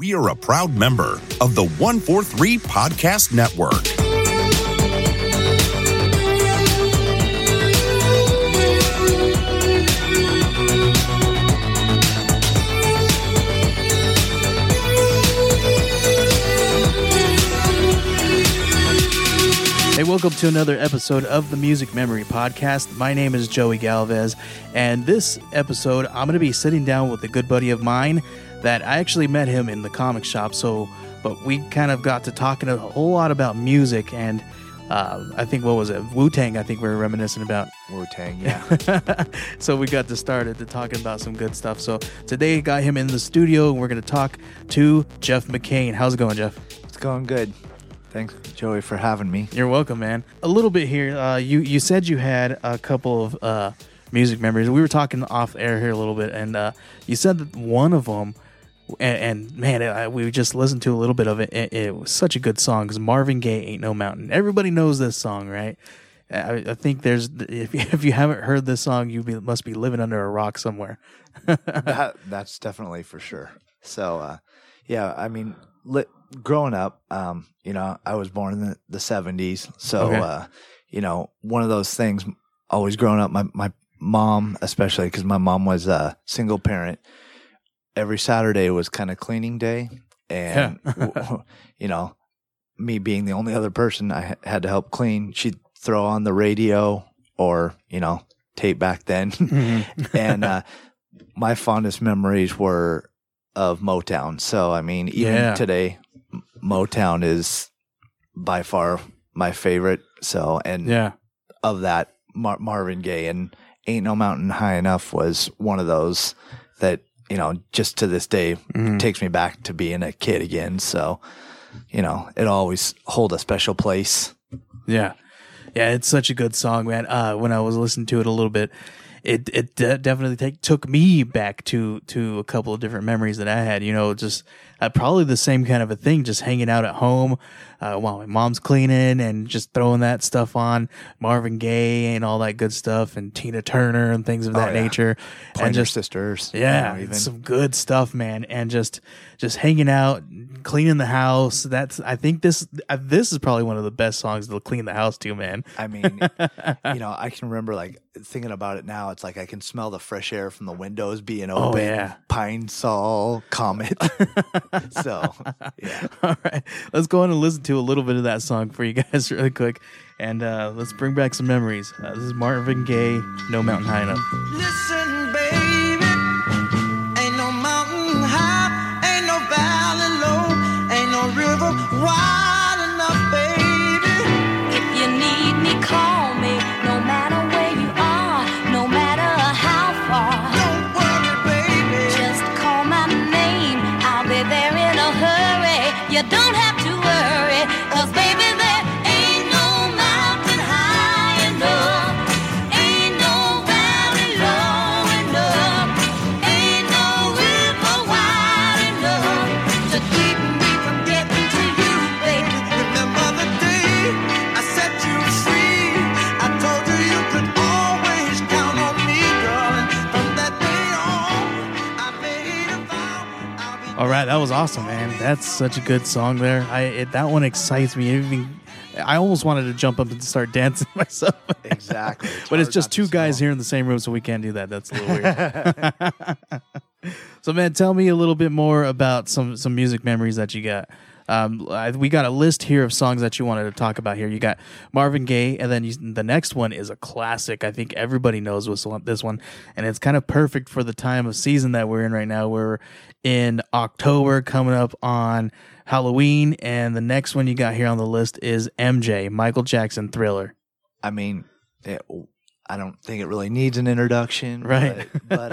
We are a proud member of the 143 Podcast Network. Hey, welcome to another episode of the Music Memory Podcast. My name is Joey Galvez, and this episode, I'm going to be sitting down with a good buddy of mine that I actually met him in the comic shop. So, but we kind of got to talking a whole lot about music, and uh, I think what was it, Wu Tang? I think we were reminiscing about. Wu Tang, yeah. so we got to started to talking about some good stuff. So today, got him in the studio, and we're going to talk to Geoff McCain. How's it going, Geoff? it's going good. Thanks, Joey, for having me. You're welcome, man. A little bit here. Uh, you you said you had a couple of uh, music memories. We were talking off air here a little bit, and uh, you said that one of them, and, and man, I, we just listened to a little bit of it. It, it was such a good song because Marvin Gaye "Ain't No Mountain." Everybody knows this song, right? I, I think there's if if you haven't heard this song, you be, must be living under a rock somewhere. that, that's definitely for sure. So, uh, yeah, I mean, li- growing up, um, you know, I was born in the, the 70s. So, Okay. uh, you know, one of those things, always growing up, my, my mom, especially because my mom was a single parent, every Saturday was kind of cleaning day. And, w- you know, me being the only other person I had to help clean, she'd throw on the radio or, you know, tape back then. and uh, my fondest memories were of Motown. So I mean, even Yeah. today, Motown is by far my favorite. So and yeah, of that, Mar- Marvin Gaye and "Ain't No Mountain High Enough" was one of those that you know just to this day Mhm. takes me back to being a kid again. So you know, it always hold a special place. Yeah, yeah, it's such a good song, man. Uh, when I was listening to it a little bit, it it de- definitely take, took me back to to a couple of different memories that I had. You know, just uh, probably the same kind of a thing, just hanging out at home uh, while my mom's cleaning and just throwing that stuff on, Marvin Gaye and all that good stuff, and Tina Turner and things of that Oh, yeah. nature, Pointer and just sisters, you yeah, know, some good stuff, man. And just just hanging out, cleaning the house. That's I think this uh, this is probably one of the best songs to clean the house to, man. I mean, you know, I can remember like thinking about it now. It's like I can smell the fresh air from the windows being Oh, open. yeah. Pine Sol Comet. so, yeah. All right, let's go on and listen to a little bit of that song for you guys really quick, and uh, let's bring back some memories. Uh, this is Marvin Gaye, "No Mountain High Enough." Listen, All right, that was awesome, man. That's such a good song there. I it, that one excites me. Even, I almost wanted to jump up and start dancing myself. Exactly. but it's just two guys smell. here in the same room, so we can't do that. That's a little weird. so, man, tell me a little bit more about some some music memories that you got. Um, I, we got a list here of songs that you wanted to talk about here. You got Marvin Gaye, and then you, the next one is a classic. I think everybody knows this one, this one, and it's kind of perfect for the time of season that we're in right now. We're in October, coming up on Halloween, and the next one you got here on the list is MJ, Michael Jackson Thriller. I mean, it, I don't think it really needs an introduction. Right. But, but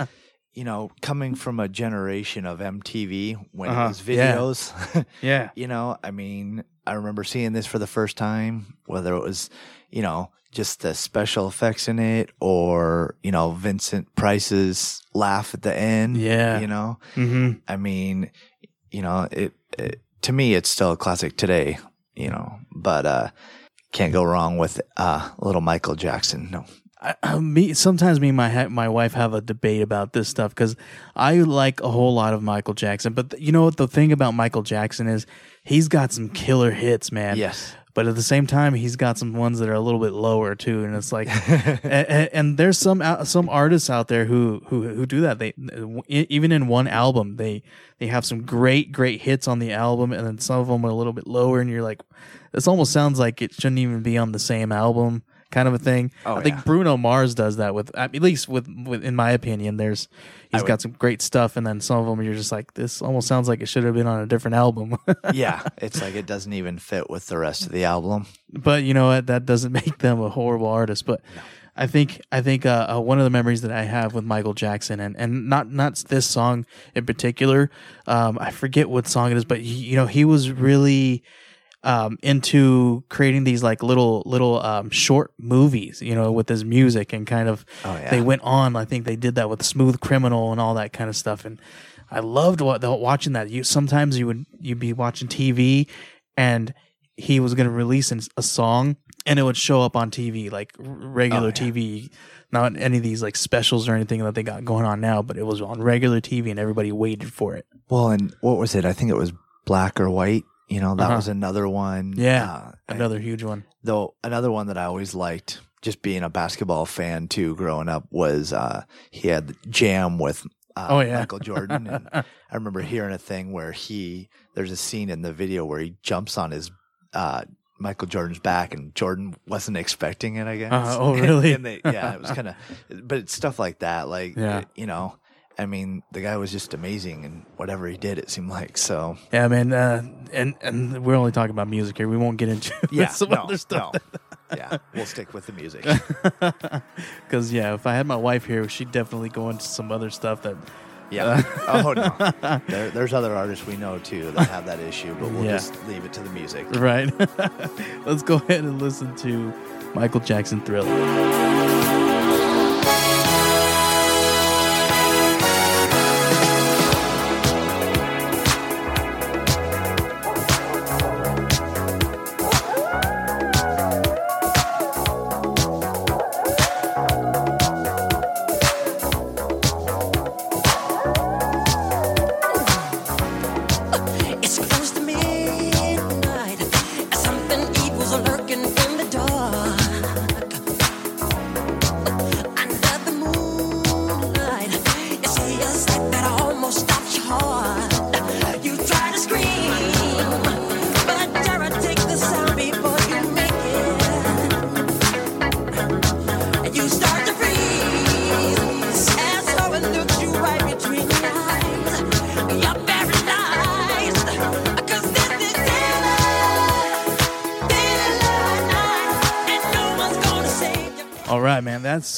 uh, you know, coming from a generation of MTV when Uh-huh, it was yeah. videos, Yeah. you know, I mean, I remember seeing this for the first time, whether it was, you know, just the special effects in it or, you know, Vincent Price's laugh at the end. Yeah. You know, Mm-hmm. I mean, you know, it, it to me, it's still a classic today, you know, but, uh, can't go wrong with, uh, little Michael Jackson. No, I, me sometimes me and my my wife have a debate about this stuff because I like a whole lot of Michael Jackson, but th- you know what the thing about Michael Jackson is he's got some killer hits, man. Yes. But at the same time, he's got some ones that are a little bit lower too, and it's like, and, and there's some some artists out there who who who do that. They even in one album, they they have some great great hits on the album, and then some of them are a little bit lower, and you're like, this almost sounds like it shouldn't even be on the same album, kind of a thing. Oh, I think yeah. Bruno Mars does that with at least with, with in my opinion. There's he's got some great stuff, and then some of them you're just like, this almost sounds like it should have been on a different album. yeah, it's like it doesn't even fit with the rest of the album. but you know what? That doesn't make them a horrible artist. But I think I think uh, uh, one of the memories that I have with Michael Jackson, and and not not this song in particular. Um, I forget what song it is, but he, you know he was really um, into creating these like little little um, short movies, you know, with his music and kind of Oh, yeah. they went on. I think they did that with Smooth Criminal and all that kind of stuff, and I loved what the, watching that. You sometimes you would you'd be watching TV and he was going to release an- a song and it would show up on TV like regular TV, not any of these like specials or anything that they got going on now, but it was on regular TV and everybody waited for it. Well, and what was it? I think it was black or white. You know, that Uh-huh. was another one. Yeah, Uh, another huge one. though another one that I always liked, just being a basketball fan too, growing up, was uh, he had Jam with uh, Oh, yeah. Michael Jordan. And I remember hearing a thing where he there's a scene in the video where he jumps on his uh, Michael Jordan's back, and Jordan wasn't expecting it. I guess. Uh, oh, really? and they, yeah, it was kind of, but it's stuff like that. Like, Yeah. you know. I mean, the guy was just amazing, and whatever he did, it seemed like so. Yeah, man, uh, and and we're only talking about music here. We won't get into Yeah, some no, other stuff. no. yeah, we'll stick with the music. Because yeah, if I had my wife here, she'd definitely go into some other stuff that. Yeah. oh no. There, there's other artists we know too that have that issue, but we'll Yeah. just leave it to the music. Right. Let's go ahead and listen to Michael Jackson Thriller.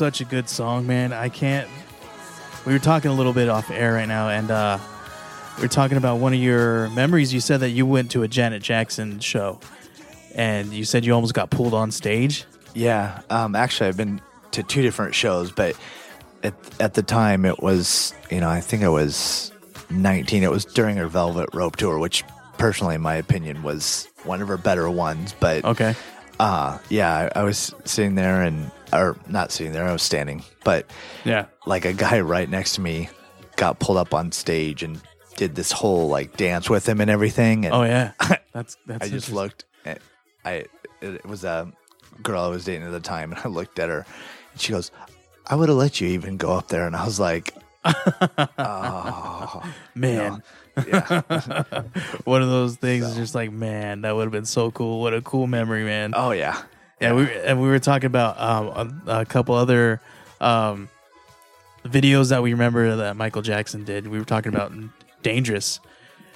Such a good song, man. I can't. We were talking a little bit off air right now, and uh, we were talking about one of your memories. You said that you went to a Janet Jackson show, and you said you almost got pulled on stage. Yeah. Um, actually, I've been to two different shows, but at at the time it was, you know, I think I was 19. It was during her Velvet Rope tour, which personally, in my opinion, was one of her better ones. But Okay. uh, yeah, I, I was sitting there and, or not sitting there, I was standing, but Yeah. like a guy right next to me got pulled up on stage and did this whole like dance with him and everything. And Oh yeah. That's that's. I just looked. At, I it, it was a girl I was dating at the time, and I looked at her, and she goes, "I would have let you even go up there," and I was like, "Oh, man. yeah, One of those things is just like, man, that would have been so cool. What a cool memory, man. oh yeah, Yeah, we and we were talking about um, a, a couple other um, videos that we remember that Michael Jackson did. We were talking about Dangerous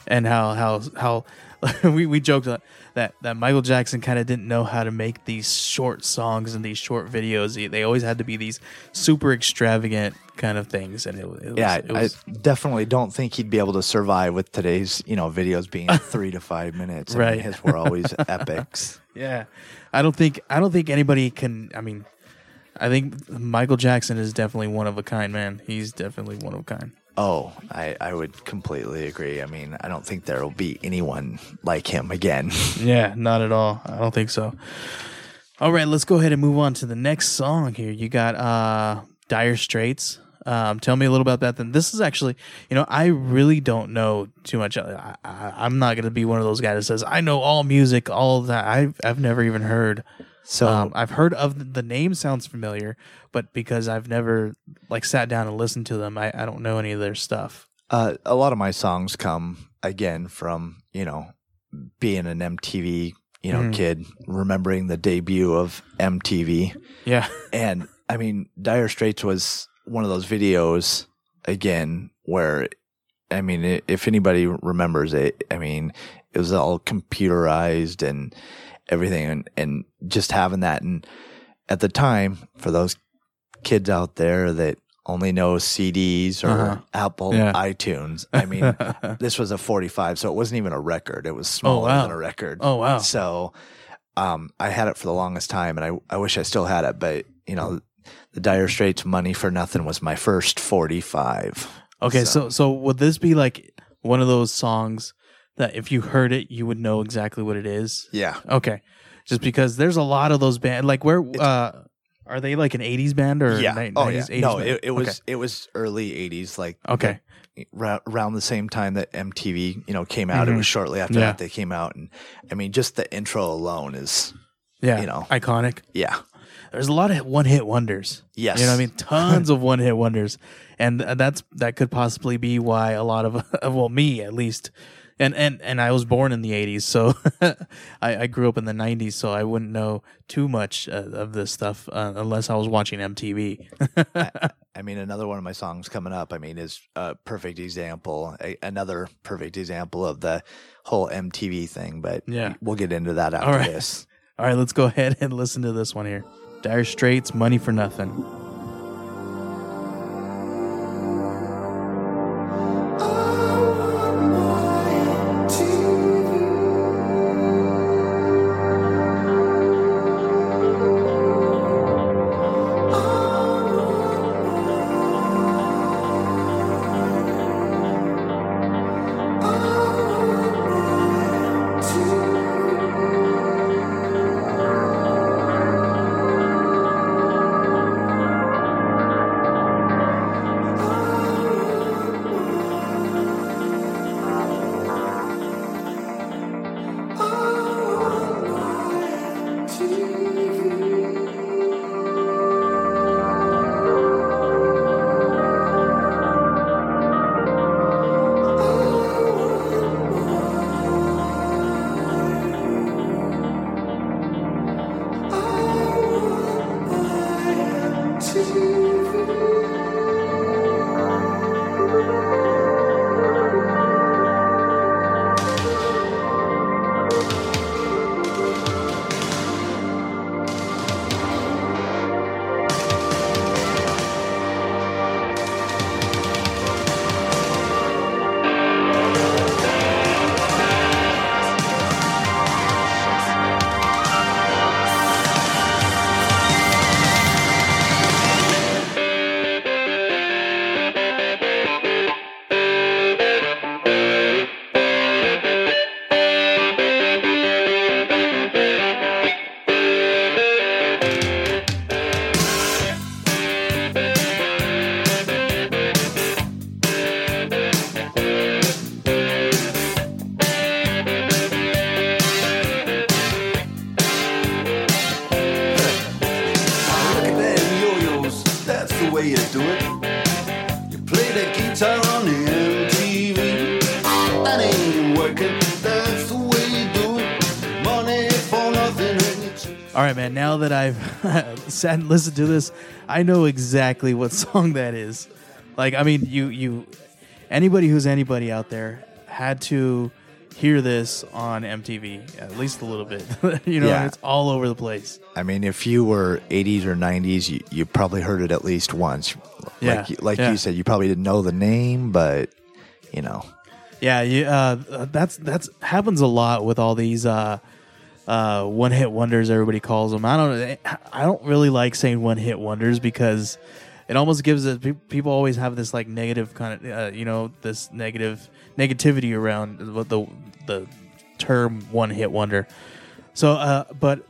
and how how how we we joked that that, that Michael Jackson kind of didn't know how to make these short songs and these short videos. They- always had to be these super extravagant kind of things, and it, it was, yeah." it was I definitely don't think he'd be able to survive with today's you know videos being three to five minutes. I mean, Right. his were always epics. Yeah, I don't think I don't think anybody can. I mean, I think Michael Jackson is definitely one of a kind, man. He's definitely one of a kind. Oh, I, I would completely agree. I mean, I don't think there will be anyone like him again. Yeah, not at all. I don't think so. All right, let's go ahead and move on to the next song here. You got uh Dire Straits. Um, tell me a little about that. Then this is actually, you know, I really don't know too much. I, I, I'm not going to be one of those guys that says I know all music, all that. I've I've never even heard. So Um, I've heard of the, the name sounds familiar, but because I've never like sat down and listened to them, I, I don't know any of their stuff. uh, a lot of my songs come again from you know being an MTV you know Mhm. kid, remembering the debut of MTV, Yeah, and I mean Dire Straits was one of those videos again where I mean if anybody remembers it, I mean it was all computerized and everything, and and just having that and at the time for those kids out there that only know CDs or Uh-huh. Apple Yeah. iTunes. I mean, this was a 45, so it wasn't even a record. It was smaller wow. than a record. Oh, wow. So, um, I had it for the longest time, and I I wish I still had it, but you know, the Dire Straits "Money for Nothing" was my first 45. Okay, so so would this be like one of those songs that if you heard it, you would know exactly what it is? yeah, Okay, just because there's a lot of those band. Like where uh, are they? Like an '80s band or yeah, ni- oh yeah. 80s No, band? it, it was Okay. it was early 80s, like Okay. ra- around the same time that MTV, you know, came out. It was shortly after Mm-hmm. Yeah. that they came out, and I mean, just the intro alone is, yeah, you know. iconic. yeah, There's a lot of one hit wonders. Yes. you know what I mean. Tons of one hit wonders, and that's that could possibly be why a lot of well, me at least. And, and and I was born in the '80s, so I, I grew up in the '90s, so I wouldn't know too much uh, of this stuff uh, unless I was watching MTV. I mean, another one of my songs coming up, I mean, is a perfect example, a, another perfect example of the whole MTV thing, but Yeah. we'll get into that after All right. this. All right, let's go ahead and listen to this one here. Dire Straits, Money for Nothing. Sat and listened to this, I know exactly what song that is. Like, I mean, you, you, anybody who's anybody out there had to hear this on MTV at least a little bit. you know, Yeah. it's all over the place. I mean, if you were 80s or 90s, you, you probably heard it at least once. Yeah, Like, you- like yeah. you said, you probably didn't know the name, but, you know. Yeah, you, uh, that's that's happens a lot with all these uh, uh, one hit wonders. Everybody calls them. I don't. I don't really like saying one hit wonders because it almost gives it. People always have this like negative kind of, uh, you know, this negative negativity around the the term one hit wonder. So, uh, but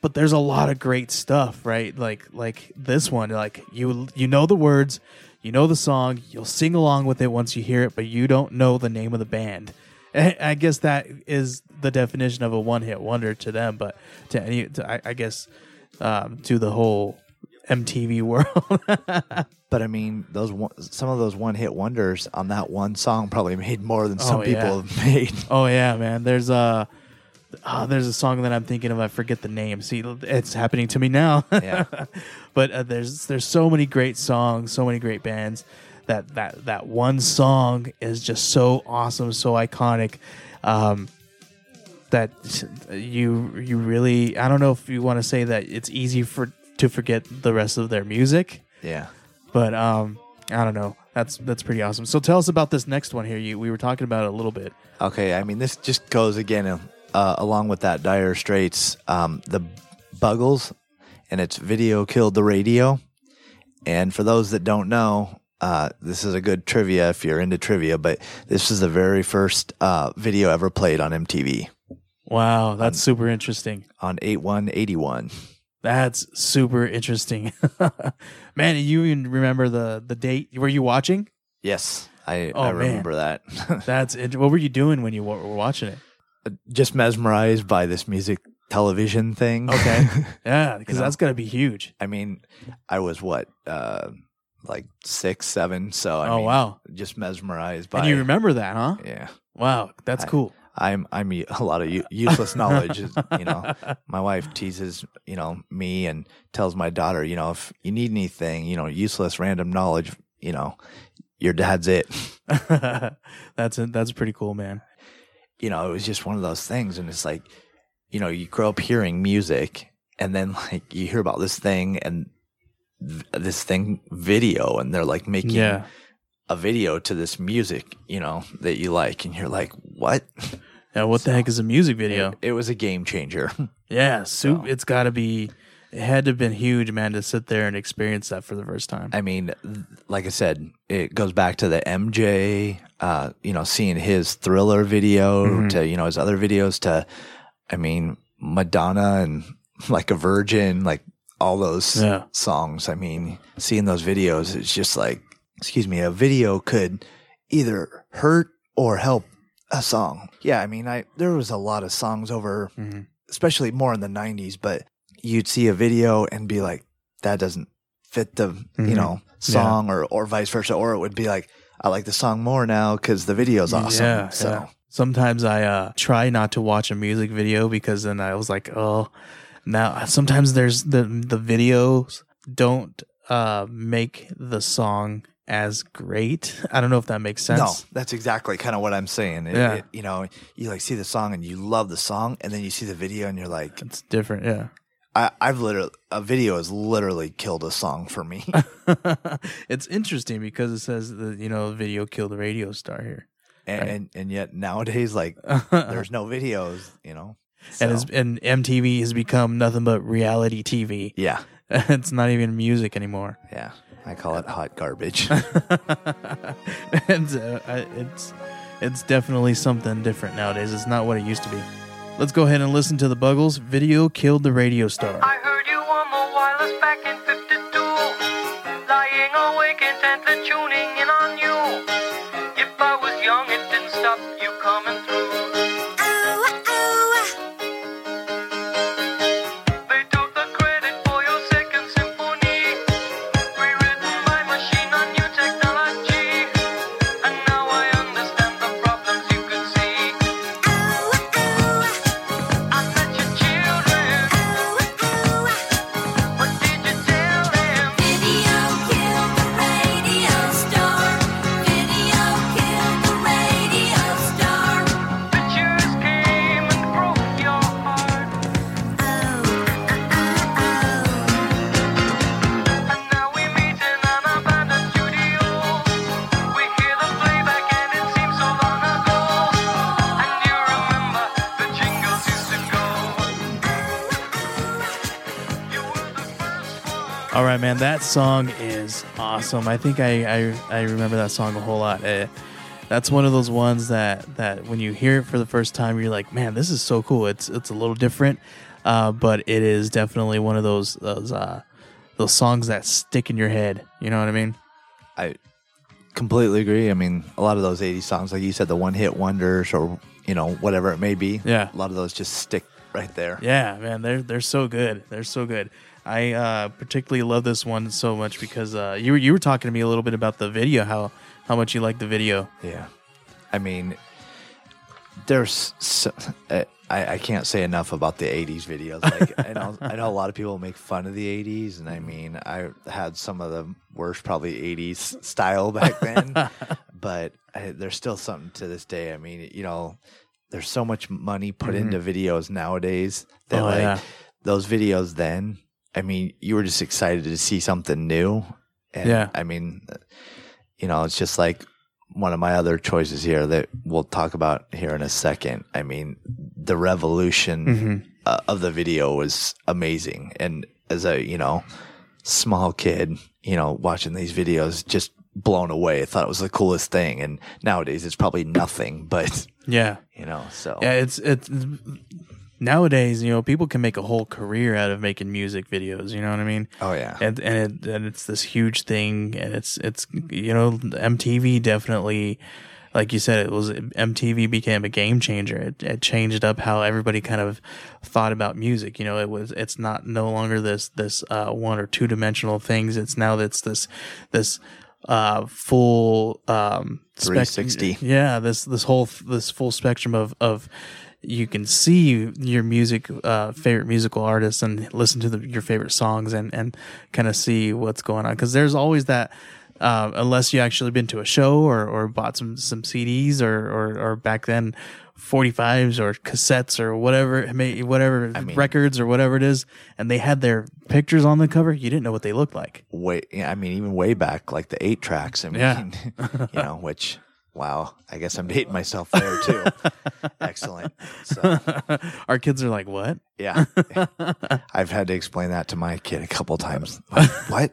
but there's a lot of great stuff, right? Like like this one, like you you know the words, you know the song, you'll sing along with it once you hear it, but you don't know the name of the band. I guess that is the definition of a one hit wonder to them, but to any, to, I, I guess, um, to the whole MTV world. But I mean, those one, some of those one hit wonders on that one song probably made more than some Oh, people have made. Oh yeah, man. There's a oh, there's a song that I'm thinking of. I forget the name. See, it's happening to me now. Yeah. but uh, there's there's so many great songs, so many great bands. That that that one song is just so awesome, so iconic. Um, that you you really I don't know if you want to say that it's easy for to forget the rest of their music, Yeah. but um, I don't know. That's that's pretty awesome. So tell us about this next one here. You we were talking about it a little bit. Okay, I mean, this just goes again uh, along with that Dire Straits, um, the Buggles, and it's Video Killed the Radio. And for those that don't know, uh, this is a good trivia if you're into trivia, but this is the very first uh, video ever played on MTV Wow, that's super interesting. on 8181. That's super interesting. Man, you even remember the the date? Were you watching? Yes, I, Oh, I man. remember that. That's int- what were you doing when you were watching it? just mesmerized by this music television thing. Okay. Yeah, because You know? that's gonna be huge. I mean, I was what, uh, like six, seven. So I oh mean, wow, just mesmerized by. and you remember that, huh? Yeah, Wow, that's I- cool. I'm I'm a lot of useless knowledge. you know, my wife teases you know me and tells my daughter, you know, if you need anything, you know, useless random knowledge, you know, your dad's it. that's a, that's pretty cool, man. you know, it was just one of those things. And it's like, you know, you grow up hearing music and then like you hear about this thing and th- this thing video and they're like making Yeah. a video to this music, you know, that you like. And you're like, what? Yeah, what the heck is a music video? It, it was a game changer. Yeah, soup. So- It's got to be. It had to have been huge, man, to sit there and experience that for the first time. I mean, like I said, it goes back to the MJ, uh, you know, seeing his thriller video Mm-hmm. to, you know, his other videos to, I mean, Madonna and like a virgin, like all those Yeah. songs. I mean, seeing those videos, it's just like, excuse me, a video could either hurt or help a song. Yeah. I mean, I, there was a lot of songs over, Mhm. especially more in the nineties, but you'd see a video and be like, that doesn't fit the, Mhm. you know, song or, or vice versa. Or it would be like, I like the song more now because the video's awesome. Yeah, so yeah. Sometimes I uh, try not to watch a music video because then I was like, oh, now sometimes there's the the videos don't uh, make the song as great. I don't know if that makes sense. no, that's exactly kind of what I'm saying. It- Yeah. it- you know, you like see the song and you love the song and then you see the video and you're like, It's different, yeah. I, I've literally, a video has literally killed a song for me. it's interesting because it says that you know video killed the radio star here, and, Right. and, and yet nowadays, like, there's no videos, you know? It's, So, and MTV has become nothing but reality TV. yeah. it's not even music anymore. Yeah. I call it hot garbage. and uh, I- it's it's definitely something different nowadays. It's not what it used to be. Let's go ahead and listen to the Buggles. Video killed the radio star. Right, man, that song is awesome. I think I I, I remember that song a whole lot. Uh, that's one of those ones that that when you hear it for the first time, you're like, man, this is so cool. It's it's a little different. uh, but it is definitely one of those those uh, those songs that stick in your head. You know what I mean? I completely agree. I mean, a lot of those 80s songs, like you said, the one hit wonders or, you know, whatever it may be. Yeah. A lot of those just stick right there. Yeah, man, they're they're so good. They're so good. I uh, particularly love this one so much because uh, you were you were talking to me a little bit about the video, how how much you like the video. Yeah. I mean, there's, so, I, I can't say enough about the 80s videos. Like, I know, I know a lot of people make fun of the 80s, and I mean, I had some of the worst, probably 80s style back then, but I, there's still something to this day. I mean, you know, there's so much money put into videos nowadays that, Mm-hmm. Oh, like, yeah. those videos then, I mean, you were just excited to see something new. And Yeah. I mean, you know, it's just like one of my other choices here that we'll talk about here in a second. I mean, the revolution Mm-hmm. uh, of the video was amazing. And as a, you know, small kid, you know, watching these videos, just blown away. I thought it was the coolest thing. And nowadays it's probably nothing, but, Yeah, you know, so. yeah. It's it's nowadays you know people can make a whole career out of making music videos. You know what I mean? Oh, yeah. and and it, and it's this huge thing, and it's it's you know MTV definitely, like you said, it was MTV became a game changer. It, it changed up how everybody kind of thought about music. You know, it was it's not no longer this this uh, one or two dimensional things. It's now that's this this uh full um spec- 360. yeah this this whole this full spectrum of of you can see your music uh favorite musical artists and listen to the, your favorite songs and and kind of see what's going on because there's always that uh, unless you actually been to a show or, or bought some some CDs or, or or back then 45s or cassettes or whatever whatever mean- records or whatever it is and they had their pictures on the cover you didn't know what they looked like way I mean even way back like the eight tracks. I mean, Yeah. you know, which wow, I guess I'm dating myself there too. Excellent. So our kids are like what yeah, I've had to explain that to my kid a couple times. Like, what?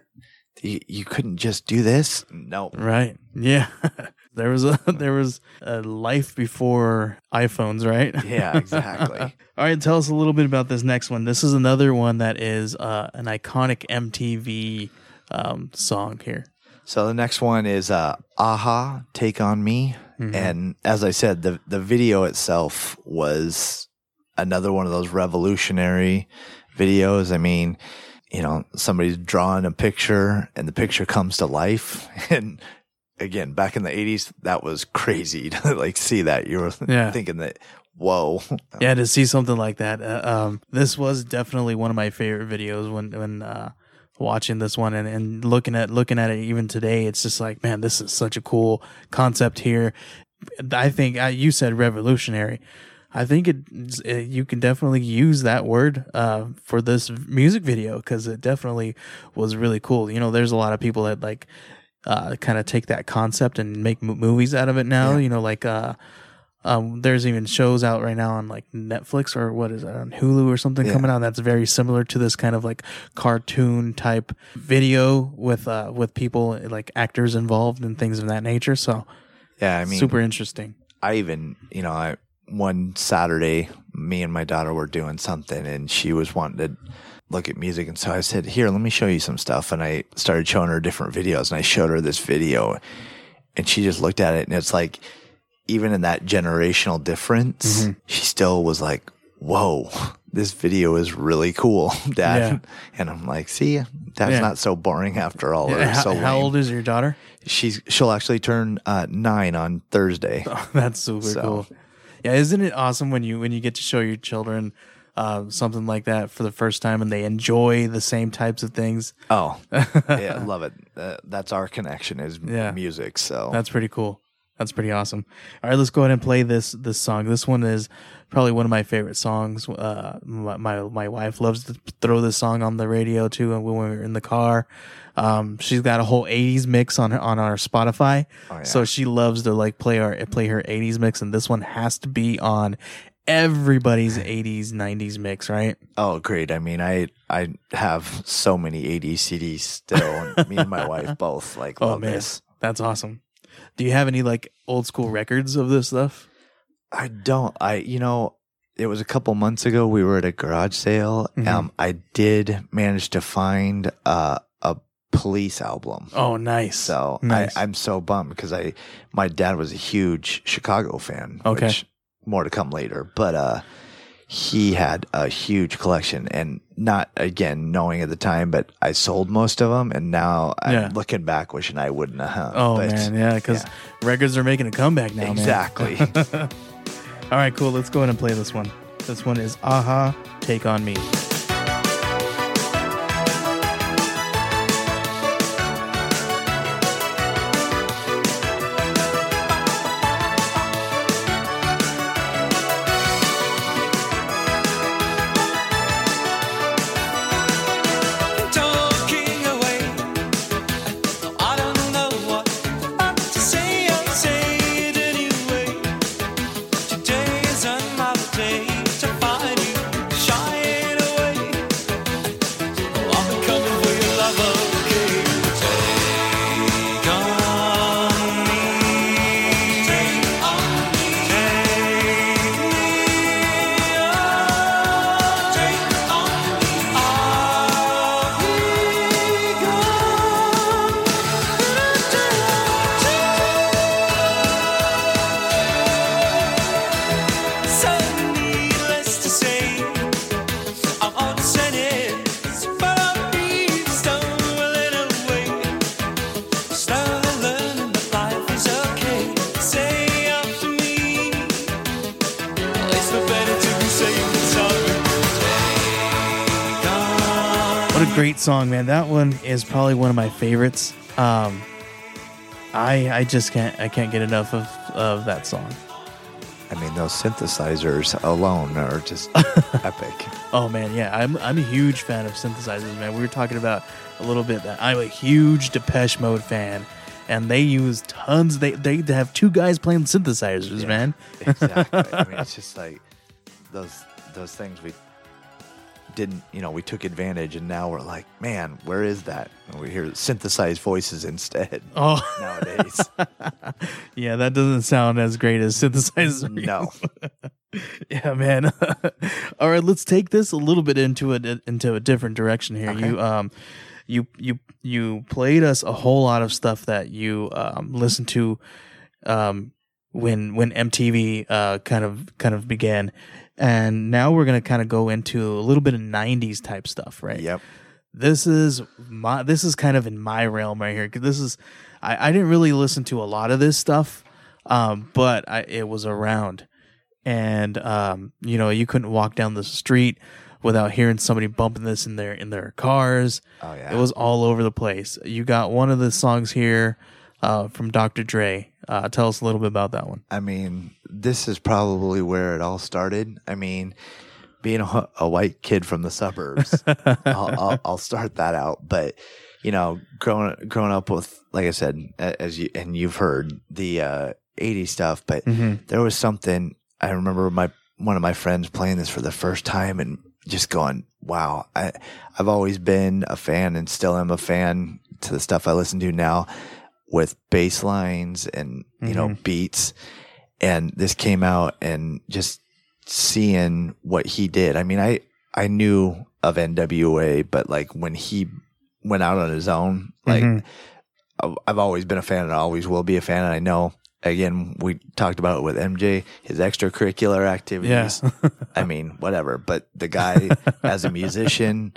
You, you couldn't just do this? No. Right. Yeah. there was a there was a life before iPhones, right? Yeah, exactly. All right, tell us a little bit about this next one. This is another one that is uh, an iconic MTV um, song here. So the next one is uh, "A-ha, Take on Me," and as I said, the the video itself was another one of those revolutionary videos. I mean, you know, somebody's drawing a picture, and the picture comes to life, and again, back in the '80s, that was crazy to like see that. You were Yeah. thinking that, whoa, Yeah, to see something like that. Uh, um, this was definitely one of my favorite videos when when uh, watching this one and, and looking at looking at it even today. It's just like, man, this is such a cool concept here. I think uh, you said revolutionary. I think it, it you can definitely use that word uh, for this music video because it definitely was really cool. You know, there's a lot of people that like uh, kind of take that concept and make mo- movies out of it now. You know, like uh, um, there's even shows out right now on like Netflix or what is it on Hulu or something Yeah. coming out that's very similar to this kind of like cartoon type video with uh with people like actors involved and things of that nature. So yeah. I mean, super interesting. I even, you know, I one Saturday, me and my daughter were doing something, and she was wanting to look at music, and so I said, "Here, let me show you some stuff." And I started showing her different videos, and I showed her this video, and she just looked at it, and it's like, even in that generational difference, she still was like, "Whoa." This video is really cool, Dad. Yeah. And I'm like, see, Dad's Yeah. not so boring after all. Yeah, how, so how lame." old is your daughter? She's she'll actually turn uh, nine on Thursday. That's super So- cool. Yeah, isn't it awesome when you when you get to show your children uh, something like that for the first time and they enjoy the same types of things? Oh, yeah, love it. Uh, that's our connection is Yeah. music. So That's pretty cool. That's pretty awesome. All right, let's go ahead and play this this song. This one is probably one of my favorite songs. Uh, my, my my wife loves to throw this song on the radio too, and when we're in the car, um, she's got a whole '80s mix on her on our Spotify. yeah. So she loves to like play our play her '80s mix, and this one has to be on everybody's '80s '90s mix, right? oh, great. I mean, I I have so many 80s CDs still. me and my wife both like Oh love man, this. that's awesome. Do you have any like old school records of this stuff? I don't. I you know, it was a couple months ago. We were at a garage sale. Mm-hmm. Um, I did manage to find uh, a police album. Oh, nice. So nice. I, I'm so bummed because I my dad was a huge Chicago fan. Okay. Which, more to come later, but uh, he had a huge collection, and not again knowing at the time, but I sold most of them, and now Yeah. I'm looking back, wishing I wouldn't have. oh but- man, yeah, because records are making a comeback now. man. exactly. All right, cool. Let's go ahead and play this one. This one is A-ha, Take on Me. Probably one of my favorites. Um, I I just can't I can't get enough of, of that song. I mean, those synthesizers alone are just epic. Oh man, yeah, I'm I'm a huge fan of synthesizers, man. We were talking about a little bit that I'm a huge Depeche Mode fan, and they use tons. They they have two guys playing synthesizers, Yeah. man. exactly. I mean, it's just like those those things we didn't, you know, we took advantage, and now we're like, man, where is that? And we hear synthesized voices instead Oh nowadays. yeah, that doesn't sound as great as synthesized. no, yeah, man. All right, let's take this a little bit into a into a different direction here. You um, you you you played us a whole lot of stuff that you um listened to, um, when when MTV uh kind of kind of began, and now we're gonna kind of go into a little bit of '90s type stuff, right? yep, this is my this is kind of in my realm right here because this is I, I didn't really listen to a lot of this stuff um but I, it was around. And um you know you couldn't walk down the street without hearing somebody bumping this in their in their cars. Oh yeah, it was all over the place. You got one of the songs here uh from Dr. Dre uh tell us a little bit about that one I mean, this is probably where it all started. I mean, being a, a white kid from the suburbs, I'll, I'll, I'll start that out. But you know, growing growing up with, like I said, as you and you've heard the uh, '80s stuff, but there was something I remember my one of my friends playing this for the first time and just going, "Wow!" I I've always been a fan and still am a fan to the stuff I listen to now with bass lines and you know mm-hmm. beats. And this came out and just seeing what he did. I mean i i knew of nwa but like when he went out on his own like mm-hmm. I- i've always been a fan and I always will be a fan. And i know again we talked about it with mj his extracurricular activities. I mean whatever. But the guy as a musician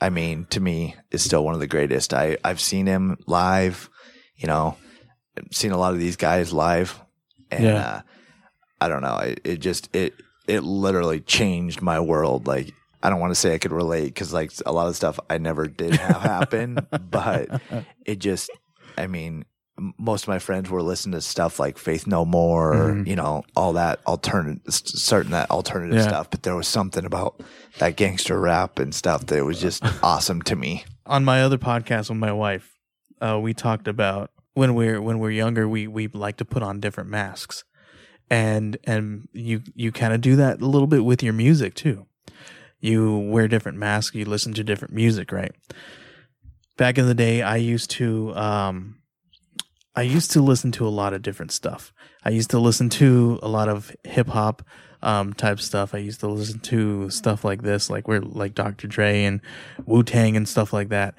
i mean to me is still one of the greatest. I i've seen him live you know seen a lot of these guys live and Yeah. uh, I don't know. It, it just it it literally changed my world. Like I don't want to say I could relate because like a lot of stuff I never did have happen, but it just I mean most of my friends were listening to stuff like Faith No More, you know, all that alternative, certain that alternative Yeah. stuff. But there was something about that gangster rap and stuff that was just awesome to me. on my other podcast with my wife, uh, we talked about when we're when we're younger, we we like to put on different masks, and and you you kind of do that a little bit with your music too. You wear different masks, you listen to different music, right? Back in the day, I used to um, I used to listen to a lot of different stuff. I used to listen to a lot of hip hop um, type stuff. I used to listen to stuff like this, like we're like Dr. Dre and Wu Tang and stuff like that.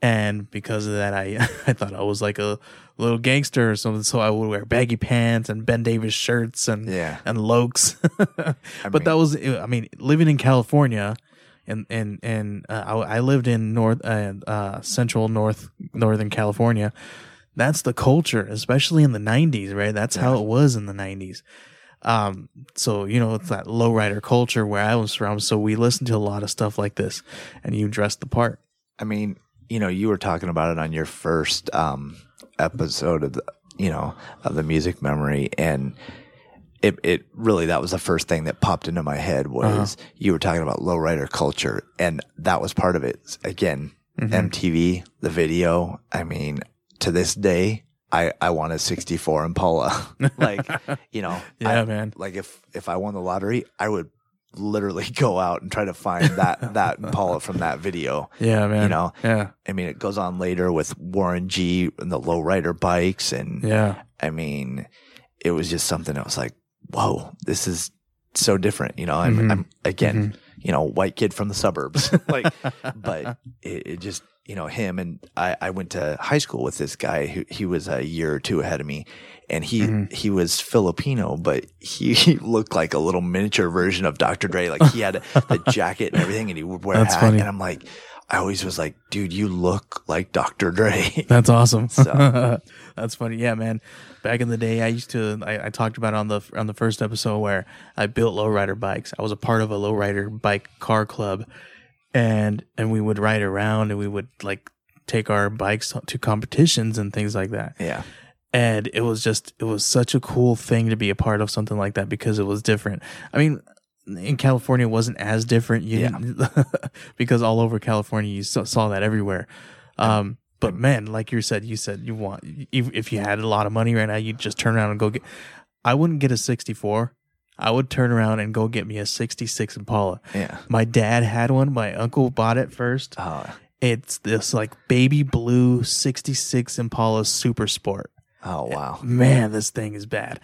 And because of that, I I thought I was like a little gangster or something. So I would wear baggy pants and Ben Davis shirts and Yeah. and lokes. but mean- that was I mean living in California. And and and uh, I, I lived in north uh, uh, central north northern California, that's the culture, especially in the '90s, right? That's how it was in the '90s. Um, so you know, it's that lowrider culture where I was from. So we listened to a lot of stuff like this, and you dressed the part. I mean, you know, you were talking about it on your first um, episode of the, you know, of the music memory, and it it really that was the first thing that popped into my head was you were talking about lowrider culture, and that was part of it. Again, MTV, the video. I mean, to this day. I, I want a 64 Impala. like, you know, Yeah, I- man. Like if, if I won the lottery, I would literally go out and try to find that, that Impala from that video. Yeah, man. You know, Yeah, I mean, it goes on later with Warren G and the lowrider bikes. And yeah, I mean, it was just something that was like, whoa, this is so different. You know, I'm, Mhm. I'm again, you know, white kid from the suburbs, like, but it, it just, you know, him and I, I went to high school with this guy who he was a year or two ahead of me and he, Mm-hmm. he was Filipino, but he, he looked like a little miniature version of Dr. Dre. Like he had the jacket and everything and he would wear That's a hat. funny. And I'm like, I always was like, dude, you look like Dr. Dre. that's awesome. So- that's funny. Yeah, man. Back in the day, I used to. I, I talked about it on the on the first episode where I built lowrider bikes. I was a part of a lowrider bike car club, and and we would ride around and we would like take our bikes to competitions and things like that. yeah. and it was just it was such a cool thing to be a part of something like that because it was different i mean in california it wasn't as different you Yeah. because all over california you saw, saw that everywhere um but man like you said you said you want if, if you had a lot of money right now you'd just turn around and go get i wouldn't get a 64 i would turn around and go get me a 66 impala Yeah. my dad had one my uncle bought it first Oh, it's this like baby blue 66 impala super sport oh wow. man, this thing is bad.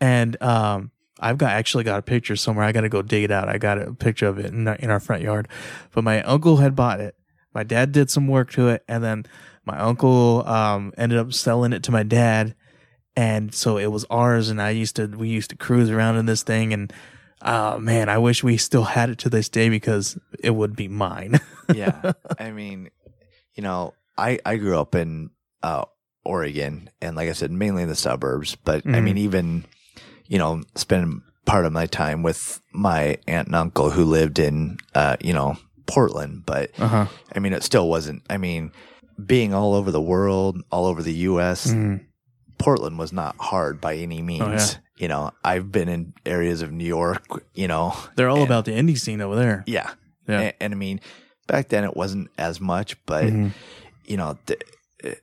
And um, I've got actually got a picture somewhere. I got to go dig it out. I got a picture of it in our, in our front yard. But my uncle had bought it. My dad did some work to it, and then my uncle um, ended up selling it to my dad. And so it was ours, and I used to we used to cruise around in this thing, and oh man, I wish we still had it to this day because it would be mine. yeah. I mean, you know, I, I grew up in uh, Oregon and like I said, mainly in the suburbs, but I Mhm. mean, even, you know, spending part of my time with my aunt and uncle who lived in, uh, you know, Portland, but uh huh. I mean, it still wasn't, I mean, being all over the world, all over the U.S., Mm. Portland was not hard by any means. Oh, yeah. You know, I've been in areas of New York, you know, They're all and- about the indie scene over there. yeah. Yeah. And, and I mean, back then it wasn't as much, but Mhm. you know, th-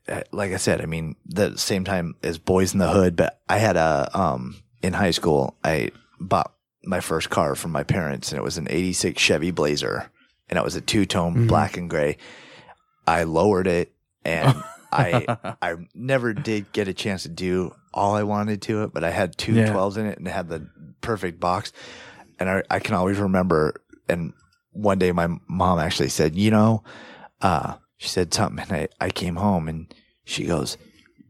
uh, like I said, I mean, the same time as Boys in the Hood, but I had a, um, in high school, I bought my first car from my parents and it was an 86 Chevy Blazer and it was a two tone Mhm. black and gray. I lowered it and I, I never did get a chance to do all I wanted to it, but I had two Yeah. 12s in it and it had the perfect box. And I, I can always remember, and one day my mom actually said, you know, uh, she said something and I, I came home and she goes,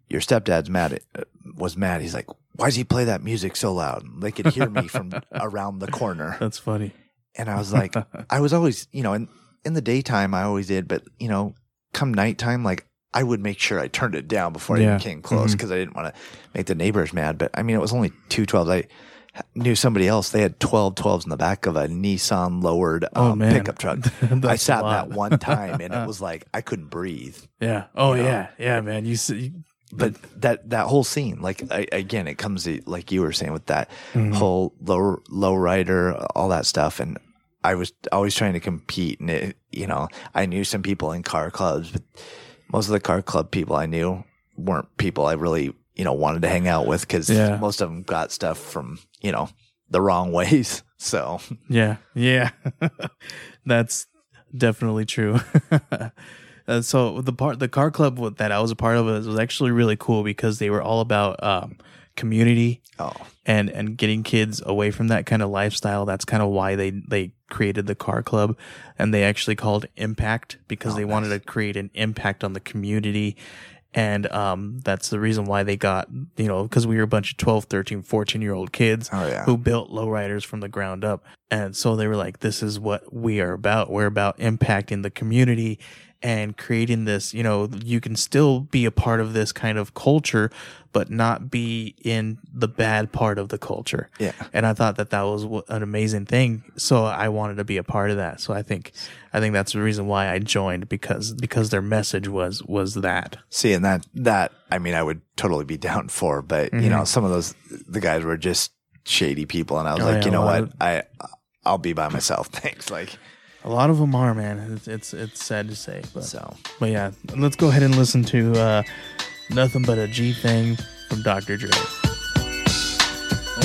your stepdad's mad at, uh, was mad. He's like, why does he play that music so loud? They could hear me from around the corner. That's funny. And I was like, I was always, you know, in, in the daytime, I always did, but you know, come nighttime, like I would make sure I turned it down before I Yeah. even came close because I didn't want to make the neighbors mad. But I mean, it was only two 12s. I knew somebody else. They had 12 12s in the back of a Nissan lowered Oh, um, man. pickup truck. I sat that one time and it was like, I couldn't breathe. Yeah. Oh You know? yeah. Yeah, man. You see. But that, that whole scene, like I, again, it comes to, like you were saying with that Mhm. whole low low rider, all that stuff, and I was always trying to compete, and it, you know, I knew some people in car clubs, but most of the car club people I knew weren't people I really, you know, wanted to hang out with because Yeah. most of them got stuff from, you know, the wrong ways. So Yeah. Yeah. That's definitely true. Uh, so the part, the car club that I was a part of was, was actually really cool because they were all about um, community Oh, and and getting kids away from that kind of lifestyle. That's kind of why they they created the car club, and they actually called Impact because they wanted to create an impact on the community. And um, that's the reason why they got, you know, because we were a bunch of 12, 13, 14 year old kids Oh, yeah. who built lowriders from the ground up. And so they were like, this is what we are about. We're about impacting the community and creating this, you know, you can still be a part of this kind of culture, but not be in the bad part of the culture. Yeah. And I thought that that was an amazing thing. So I wanted to be a part of that. So I think, I think that's the reason why I joined because, because their message was, was that. see, and that that I mean, I would totally be down for, but Mm-hmm. you know, some of those the guys were just shady people, and I was Oh, like, yeah, you know what, I I'll be by myself. Thanks. Like A lot of them are, man. It's, it's, it's sad to say, but. so. But yeah, let's go ahead and listen to uh, Nothing But a G Thing from Dr. Dre.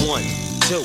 One, two,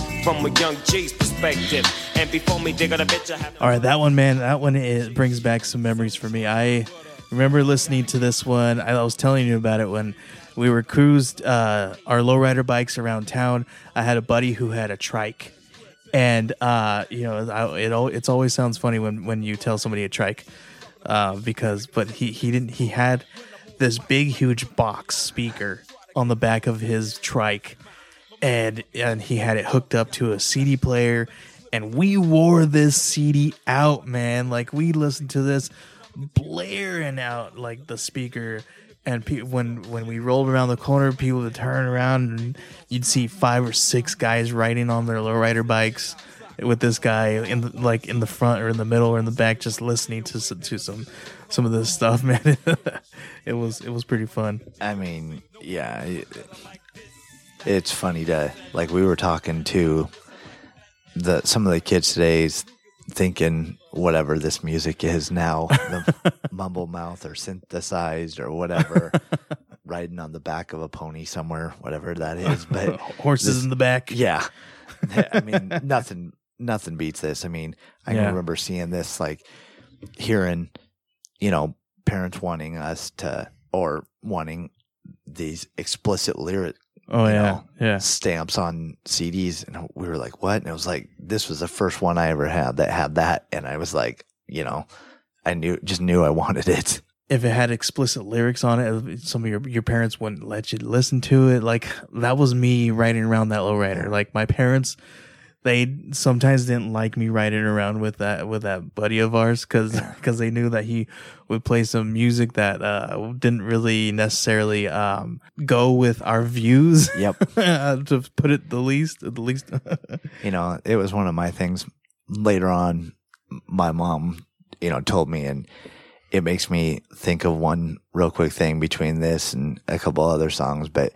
From a young G's perspective. And before me dig on a bitch, I have All right, that one, man, that one it brings back some memories for me. I remember listening to this one. I was telling you about it when we were cruised uh, our lowrider bikes around town. I had a buddy who had a trike, and uh, you know, I, it it's always sounds funny when when you tell somebody a trike, uh, because but he he didn't he had this big huge box speaker on the back of his trike and and he had it hooked up to a CD player. And we wore this CD out man. Like we listened to this blaring out like the speaker. And pe- when when we rolled around the corner people would turn around and you'd see five or six guys riding on their lowrider bikes with this guy in the, like in the front or in the middle or in the back just listening to some, to some some of this stuff man. It was it was pretty fun. I mean, yeah, it's funny to like we were talking to the some of the kids today's thinking whatever this music is now, the mumble mouth or synthesized or whatever, riding on the back of a pony somewhere, whatever that is. But horses this- in the back yeah, I mean nothing nothing beats this. I mean, I Yeah. remember seeing this like hearing, you know, parents wanting us to or wanting these explicit lyric oh yeah know, yeah stamps on CDs and we were like, "What?" And it was like this was the first one I ever had that had that and I was like, you know, I knew just knew I wanted it. if it had explicit lyrics on it, some of your your parents wouldn't let you listen to it. Like that was me riding around that lowrider. Like my parents, they sometimes didn't like me riding around with that with that buddy of ours because because they knew that he would play some music that uh, didn't really necessarily um, go with our views. Yep. to put it the least, the least. you know, it was one of my things later on. My mom, you know, told me, and it makes me think of one real quick thing between this and a couple other songs. But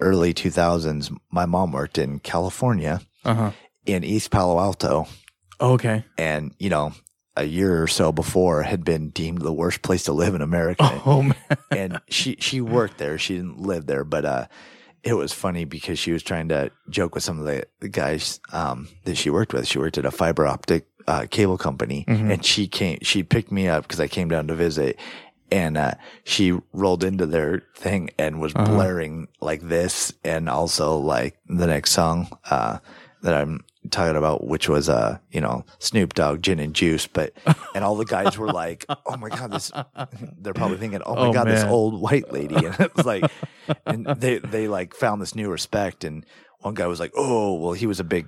early 2000s, my mom worked in California uh huh. In East Palo Alto, Okay. and you know, a year or so before had been deemed the worst place to live in America. Oh man. and she she worked there. She didn't live there, but uh, it was funny because she was trying to joke with some of the, the guys um, that she worked with. She worked at a fiber optic uh, cable company, and she came. She picked me up because I came down to visit, and uh, she rolled into their thing and was blaring like this, and also like the next song uh, that I'm talking about, which was uh, you know, Snoop Dogg, Gin and Juice, but and all the guys were like, "Oh my god, this!" They're probably thinking, "Oh my Oh, god, this old white lady," and it was like, and they they like found this new respect, and one guy was like, "Oh, well, he was a big."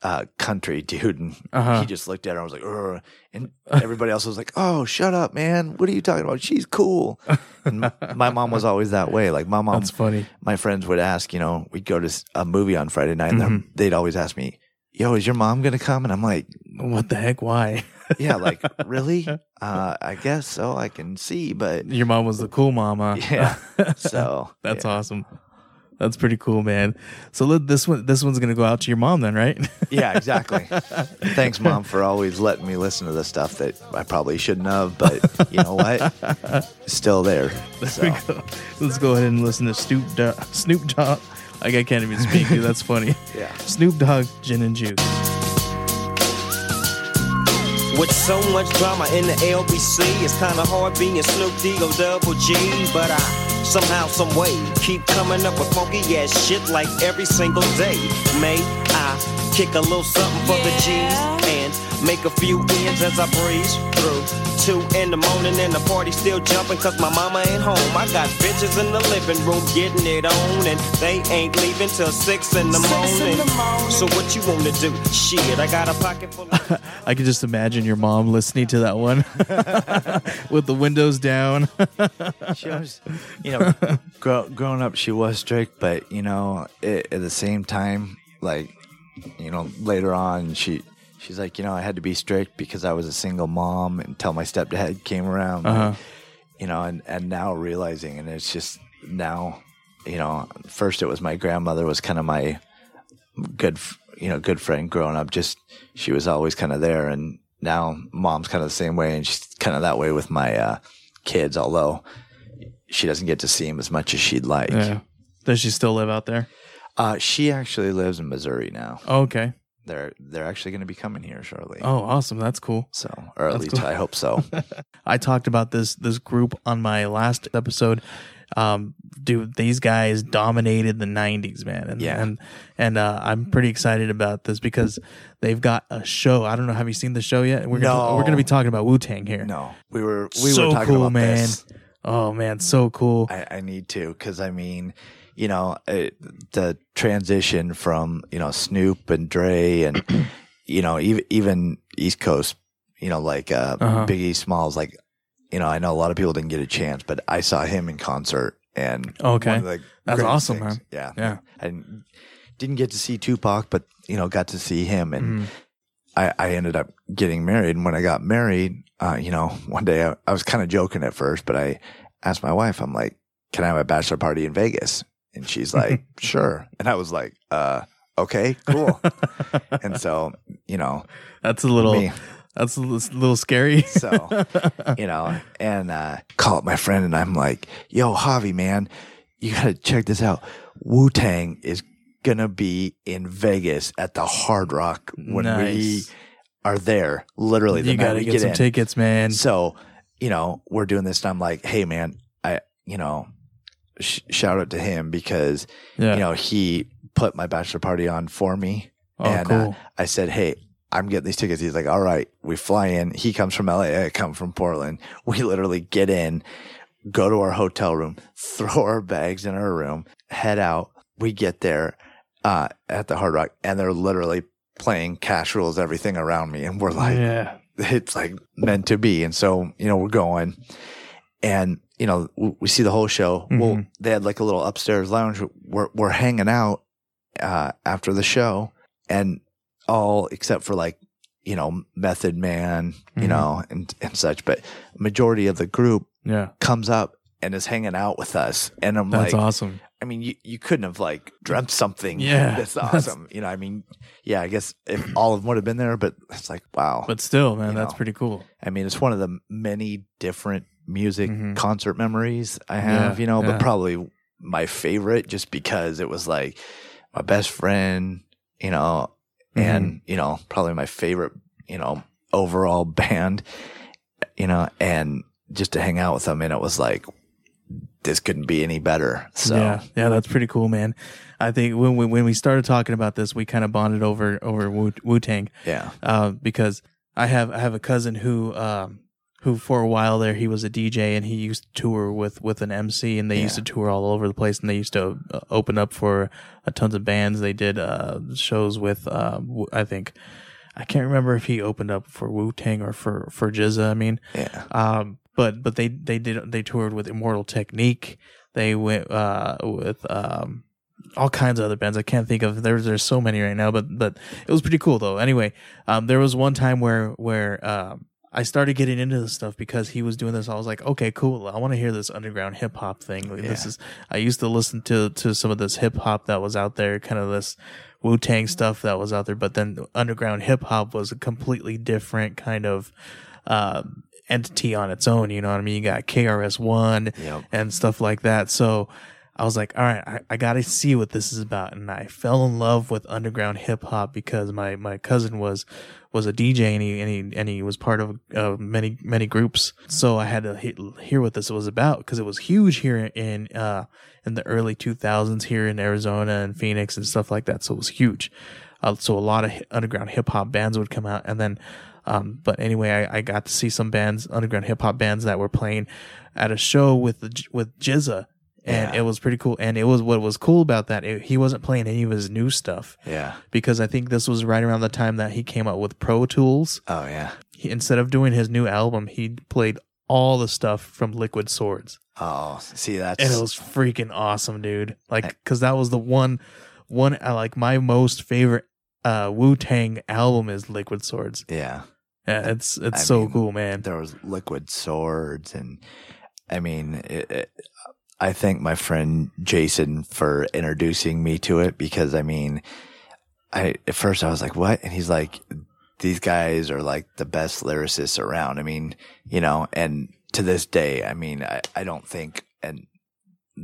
Uh, country dude, and Uh-huh. he just looked at her and was like, Ugh. and everybody else was like, "Oh, shut up, man! What are you talking about? She's cool." And m- my mom was always that way. Like my mom, That's funny. my friends would ask, you know, we'd go to a movie on Friday night, and Mm-hmm. they'd always ask me, "Yo, is your mom gonna come?" And I'm like, What the heck? Why? yeah, like really? Uh, I guess so. I can see, but Your mom was the cool mama. yeah. So That's yeah. awesome. That's pretty cool, man. So let, this one, this one's gonna go out to your mom then, right? Yeah, exactly. Thanks, mom, for always letting me listen to the stuff that I probably shouldn't have, but you know what? It's still there. So, There go. Let's go ahead and listen to Snoop Dogg. Snoop Dogg. Like I can't even speak, dude. That's funny. Yeah. Snoop Dogg, gin and juice. With so much drama in the LBC, it's kinda hard being a Snoop D-O double G. But I somehow, some way, keep coming up with funky ass shit like every single day. May I kick a little something for the G's and make a few ends as I breeze through. Two in the morning and the party still jumping cause my mama ain't home. I got bitches in the living room getting it on and they ain't leaving till six in the morning. So what you wanna do? Shit, I got a pocket full of I could just imagine your mom listening to that one with the windows down. she was, you know, grow, growing up, she was strict, but you know, it, at the same time, like, you know, later on, she she's like, you know, I had to be strict because I was a single mom until my stepdad came around. Uh-huh. you know, and and now realizing, and it's just now, you know, first it was my grandmother was kind of my good, you know, good friend growing up. Just she was always kind of there, and now mom's kind of the same way, and she's kind of that way with my uh, kids. Although she doesn't get to see him as much as she'd like. yeah. Does she still live out there? Uh, she actually lives in Missouri now. Oh, okay. They're they're actually going to be coming here shortly. Oh, awesome. That's cool. So, or at That's least cool. I hope so. I talked about this this group on my last episode. Um, dude, these guys dominated the '90s, man, and Yeah. and and uh, I'm pretty excited about this because they've got a show. I don't know. Have you seen the show yet? We're gonna, No. we're going to be talking about Wu Tang here. no, we were we so were talking cool, about man. this. Oh man, so cool. I, I need to because I mean, you know, it, the transition from you know Snoop and Dre and you know even even East Coast, you know, like uh, Uh-huh. Biggie Smalls, like you know, I know a lot of people didn't get a chance, but I saw him in concert and Okay. one of the That's awesome, things- man. Yeah, Yeah. I didn't, didn't get to see Tupac, but you know, got to see him and. Mhm. I, I ended up getting married. And when I got married, uh, you know, one day I, I was kind of joking at first, but I asked my wife, I'm like, can I have a bachelor party in Vegas? And she's like, sure. And I was like, uh, okay, cool. and so, you know, That's a little. me. That's a little, scary. So, you know, and uh, call up my friend and I'm like, yo, Javi, man, you got to check this out. Wu Tang is to be in Vegas at the Hard Rock when we are there. Literally, the you got to we get, some in. tickets, man. So, you know, we're doing this, and I'm like, hey, man, I, you know, sh- shout out to him because, Yeah. you know, he put my bachelor party on for me. Oh, and cool. uh, I said, hey, I'm getting these tickets. He's like, all right, we fly in. He comes from LA. I come from Portland. We literally get in, go to our hotel room, throw our bags in our room, head out. We get there uh, at the Hard Rock, and they're literally playing cash rules, everything around me. And we're like, yeah. it's like meant to be. And so, you know, we're going and, you know, we, we see the whole show. Well, Mhm. they had like a little upstairs lounge. We're, we're hanging out, uh, after the show and all except for like, you know, Method Man, you Mhm. know, and, and such. But majority of the group Yeah. comes up and is hanging out with us. And I'm That's like, awesome. I mean, you, you couldn't have like dreamt something Yeah. this That's- awesome. You know, I mean, yeah, I guess if all of them would have been there, but it's like, wow. But still, man, You that's know. pretty cool. I mean, it's one of the many different music Mhm. concert memories I have, Yeah, you know, yeah. but probably my favorite just because it was like my best friend, you know, Mm-hmm. and, you know, probably my favorite, you know, overall band, you know, and just to hang out with them. And it was like, this couldn't be any better. So, yeah, yeah, that's pretty cool, man. I think when we when we started talking about this, we kind of bonded over over Wu Tang, yeah. uh, because I have I have a cousin who um, who for a while there he was a DJ and he used to tour with with an MC and they used to tour all over the place and they used to uh, open up for uh, tons of bands. They did uh, shows with uh, I think I can't remember if he opened up for Wu Tang or for for GZA. I mean, Yeah. um, but but they they did they toured with Immortal Technique. They went uh with um all kinds of other bands. I can't think of there's there's so many right now, but but it was pretty cool though. Anyway, um, there was one time where where um, I started getting into this stuff because he was doing this. I was like, okay, cool. I want to hear this underground hip hop thing. Like, This is. I used to listen to to some of this hip hop that was out there, kind of this Wu Tang stuff that was out there, but then underground hip hop was a completely different kind of. Um, entity on its own you know what i mean you got KRS-One Yep. and stuff like that so I was like, all right, I, I got to see what this is about, and I fell in love with underground hip hop because my, my cousin was was a DJ and he and he, and he was part of uh, many many groups. So I had to he- hear what this was about because it was huge here in uh in the early 2000s here in Arizona and Phoenix and stuff like that. So it was huge. Uh, so a lot of underground hip hop bands would come out, and then um, but anyway, I, I got to see some bands, underground hip hop bands that were playing at a show with the, with GZA, and Yeah. it was pretty cool. And it was what was cool about that. It, he wasn't playing any of his new stuff Yeah. because I think this was right around the time that he came out with Pro Tools. Oh yeah. He, instead of doing his new album, he played all the stuff from Liquid Swords, Oh, see that's and it was freaking awesome, dude. Like, because that was the one, one uh, like my most favorite uh Wu Tang album is Liquid Swords. yeah. Yeah, it's it's I so mean, cool, man. There was liquid swords, and I mean, it, it, I thank my friend Jason for introducing me to it because I mean, I at first I was like, "What?" and he's like, "These guys are like the best lyricists around." I mean, you know, and to this day, I mean, I, I don't think and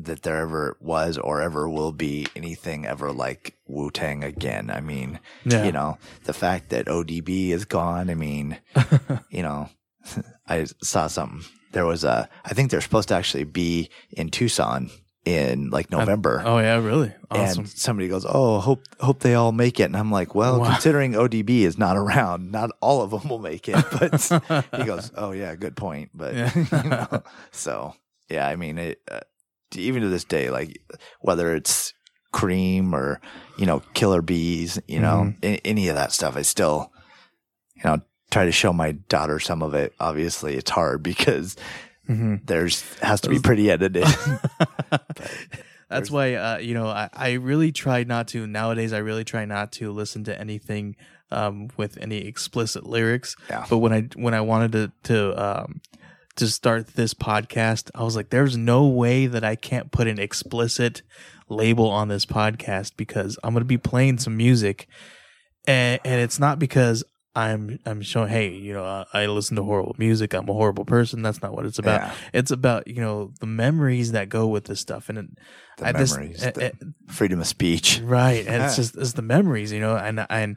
that there ever was or ever will be anything ever like Wu Tang again. I mean, Yeah. you know, the fact that ODB is gone. I mean, you know, I saw something. There was a, I think they're supposed to actually be in Tucson in like November. Oh yeah, really awesome. And somebody goes, "Oh, hope hope they all make it." And I'm like, "Well, Wow. considering ODB is not around, not all of them will make it." But he goes, "Oh yeah, good point." But Yeah. you know, so yeah, I mean, it, uh, even to this day, like whether it's Cream or you know Killer Bees, you know Mm-hmm. a- any of that stuff, I still you know try to show my daughter some of it. Obviously, it's hard because Mhm. there's has to be pretty edited. That's why uh, you know I, I really try not to nowadays. I really try not to listen to anything um, with any explicit lyrics. Yeah. But when I when I wanted to to um, to start this podcast, I was like, "There's no way that I can't put an explicit label on this podcast because I'm going to be playing some music, and and it's not because." I'm I'm showing hey you know uh, I listen to horrible music I'm a horrible person that's not what it's about Yeah. it's about you know the memories that go with this stuff and it, the I memories, eh, eh, freedom of speech. right and it's just it's the memories you know and and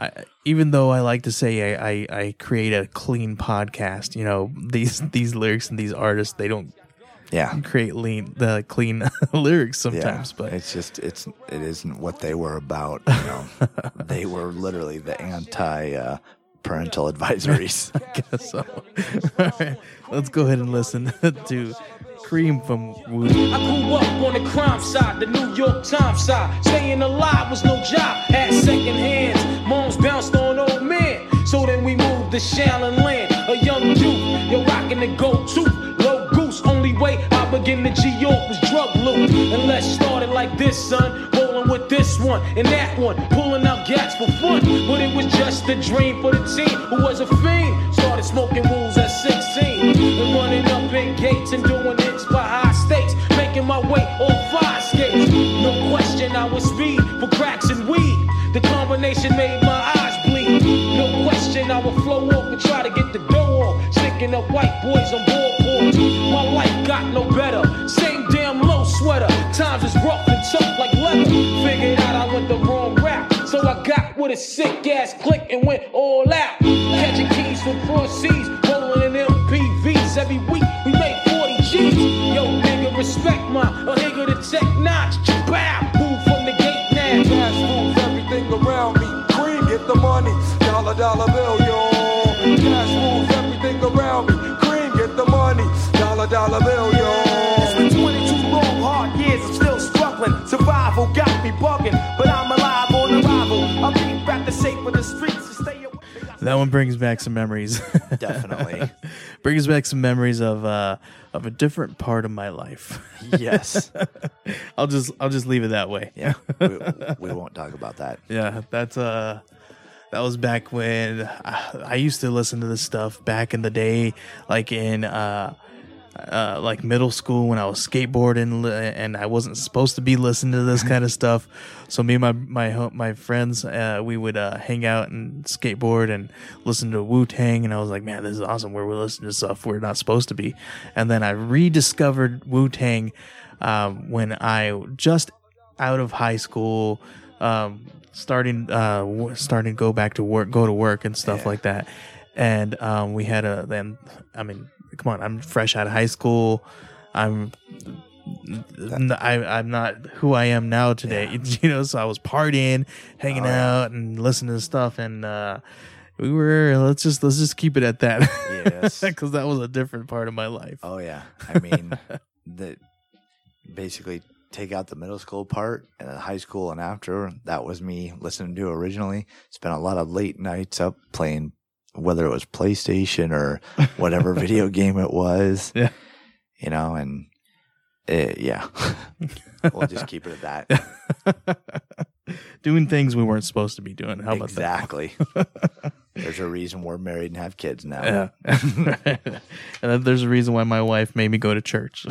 I, even though I like to say I, I I create a clean podcast you know these these lyrics and these artists they don't Yeah. create lean the clean lyrics sometimes yeah, but it's just it's it isn't what they were about. You know, they were literally the anti uh, parental advisories. I guess so all right let's go ahead and listen to Cream from Woody I grew up on the crime side, the New York Times side. Staying alive was no job, had second hands. Moms bounced on old men. So then we moved to Shaolin Land, a young youth. You're rocking the go to low goose. Only way I begin to G York was drug loot. And let's start it like this, son. Rolling with this one and that one, pulling out gats for fun. But it was just a dream for the team who was a fiend. Started smoking rules at 16 and running up in gates and doing stakes, skates. No question, I was speed for cracks and weed. The combination made my eyes bleed. No question, I would flow off and try to get the dough off, sticking up white boys on boards. My life got no better. Same damn low sweater. Times is rough and tough like leather. Figured out I went the wrong route. So I got with a sick ass click and went all out. Catching keys from cross seas, rolling in MPVs. Every week we make 40 G's. Yo, respect my a nigga to tech notch. Bow, move from the gate now. Cash moves everything around me. Cream, get the money. Dollar, dollar bill, yo. Cash moves everything around me. Cream, get the money. Dollar, dollar bill, yo. It's been 22 long, hard years, I'm still struggling. Survival got me bugging, but I'm alive on arrival. I beat back the shape of the streets to stay away. That one brings back some memories. Definitely. brings back some memories of uh of a different part of my life. yes. I'll just I'll just leave it that way. Yeah. We, we won't talk about that. Yeah, that's uh that was back when I, I used to listen to this stuff back in the day, like in uh, uh like middle school when I was skateboarding, li- and I wasn't supposed to be listening to this kind of stuff. So me and my my my friends, uh, we would uh, hang out and skateboard and listen to Wu Tang, and I was like, man, this is awesome. Where we're listening to stuff we're not supposed to be, and then I rediscovered Wu Tang um, when I just out of high school, um, starting uh, starting to go back to work, go to work and stuff like that. And um, we had a then, I mean, come on, I'm fresh out of high school. I'm I, I'm not who I am now today, you know. So I was partying, hanging out, and listening to stuff, and uh, we were let's just let's just keep it at that, Yes. because that was a different part of my life. Oh yeah. I mean, that basically take out the middle school part and the high school and after. That was me listening to originally. Spent a lot of late nights up playing, whether it was PlayStation or whatever video game it was. Yeah. You know, and uh, yeah, we'll just keep it at that. Doing things we weren't supposed to be doing. How about exactly. There's a reason we're married and have kids now. Yeah. and there's a reason why my wife made me go to church.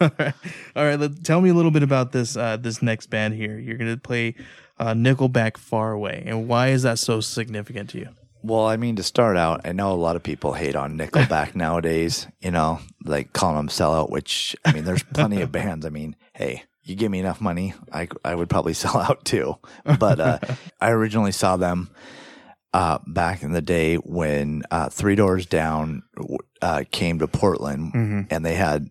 All right, all right. Let, tell me a little bit about this uh, this next band here. You're gonna play uh, Nickelback "Far Away," and why is that so significant to you? Well, I mean, to start out, I know a lot of people hate on Nickelback nowadays, you know, like calling them sellout, which, I mean, there's plenty of bands. I mean, hey, you give me enough money, I, I would probably sell out too. But uh, I originally saw them uh, back in the day when uh, Three Doors Down uh, came to Portland and they had,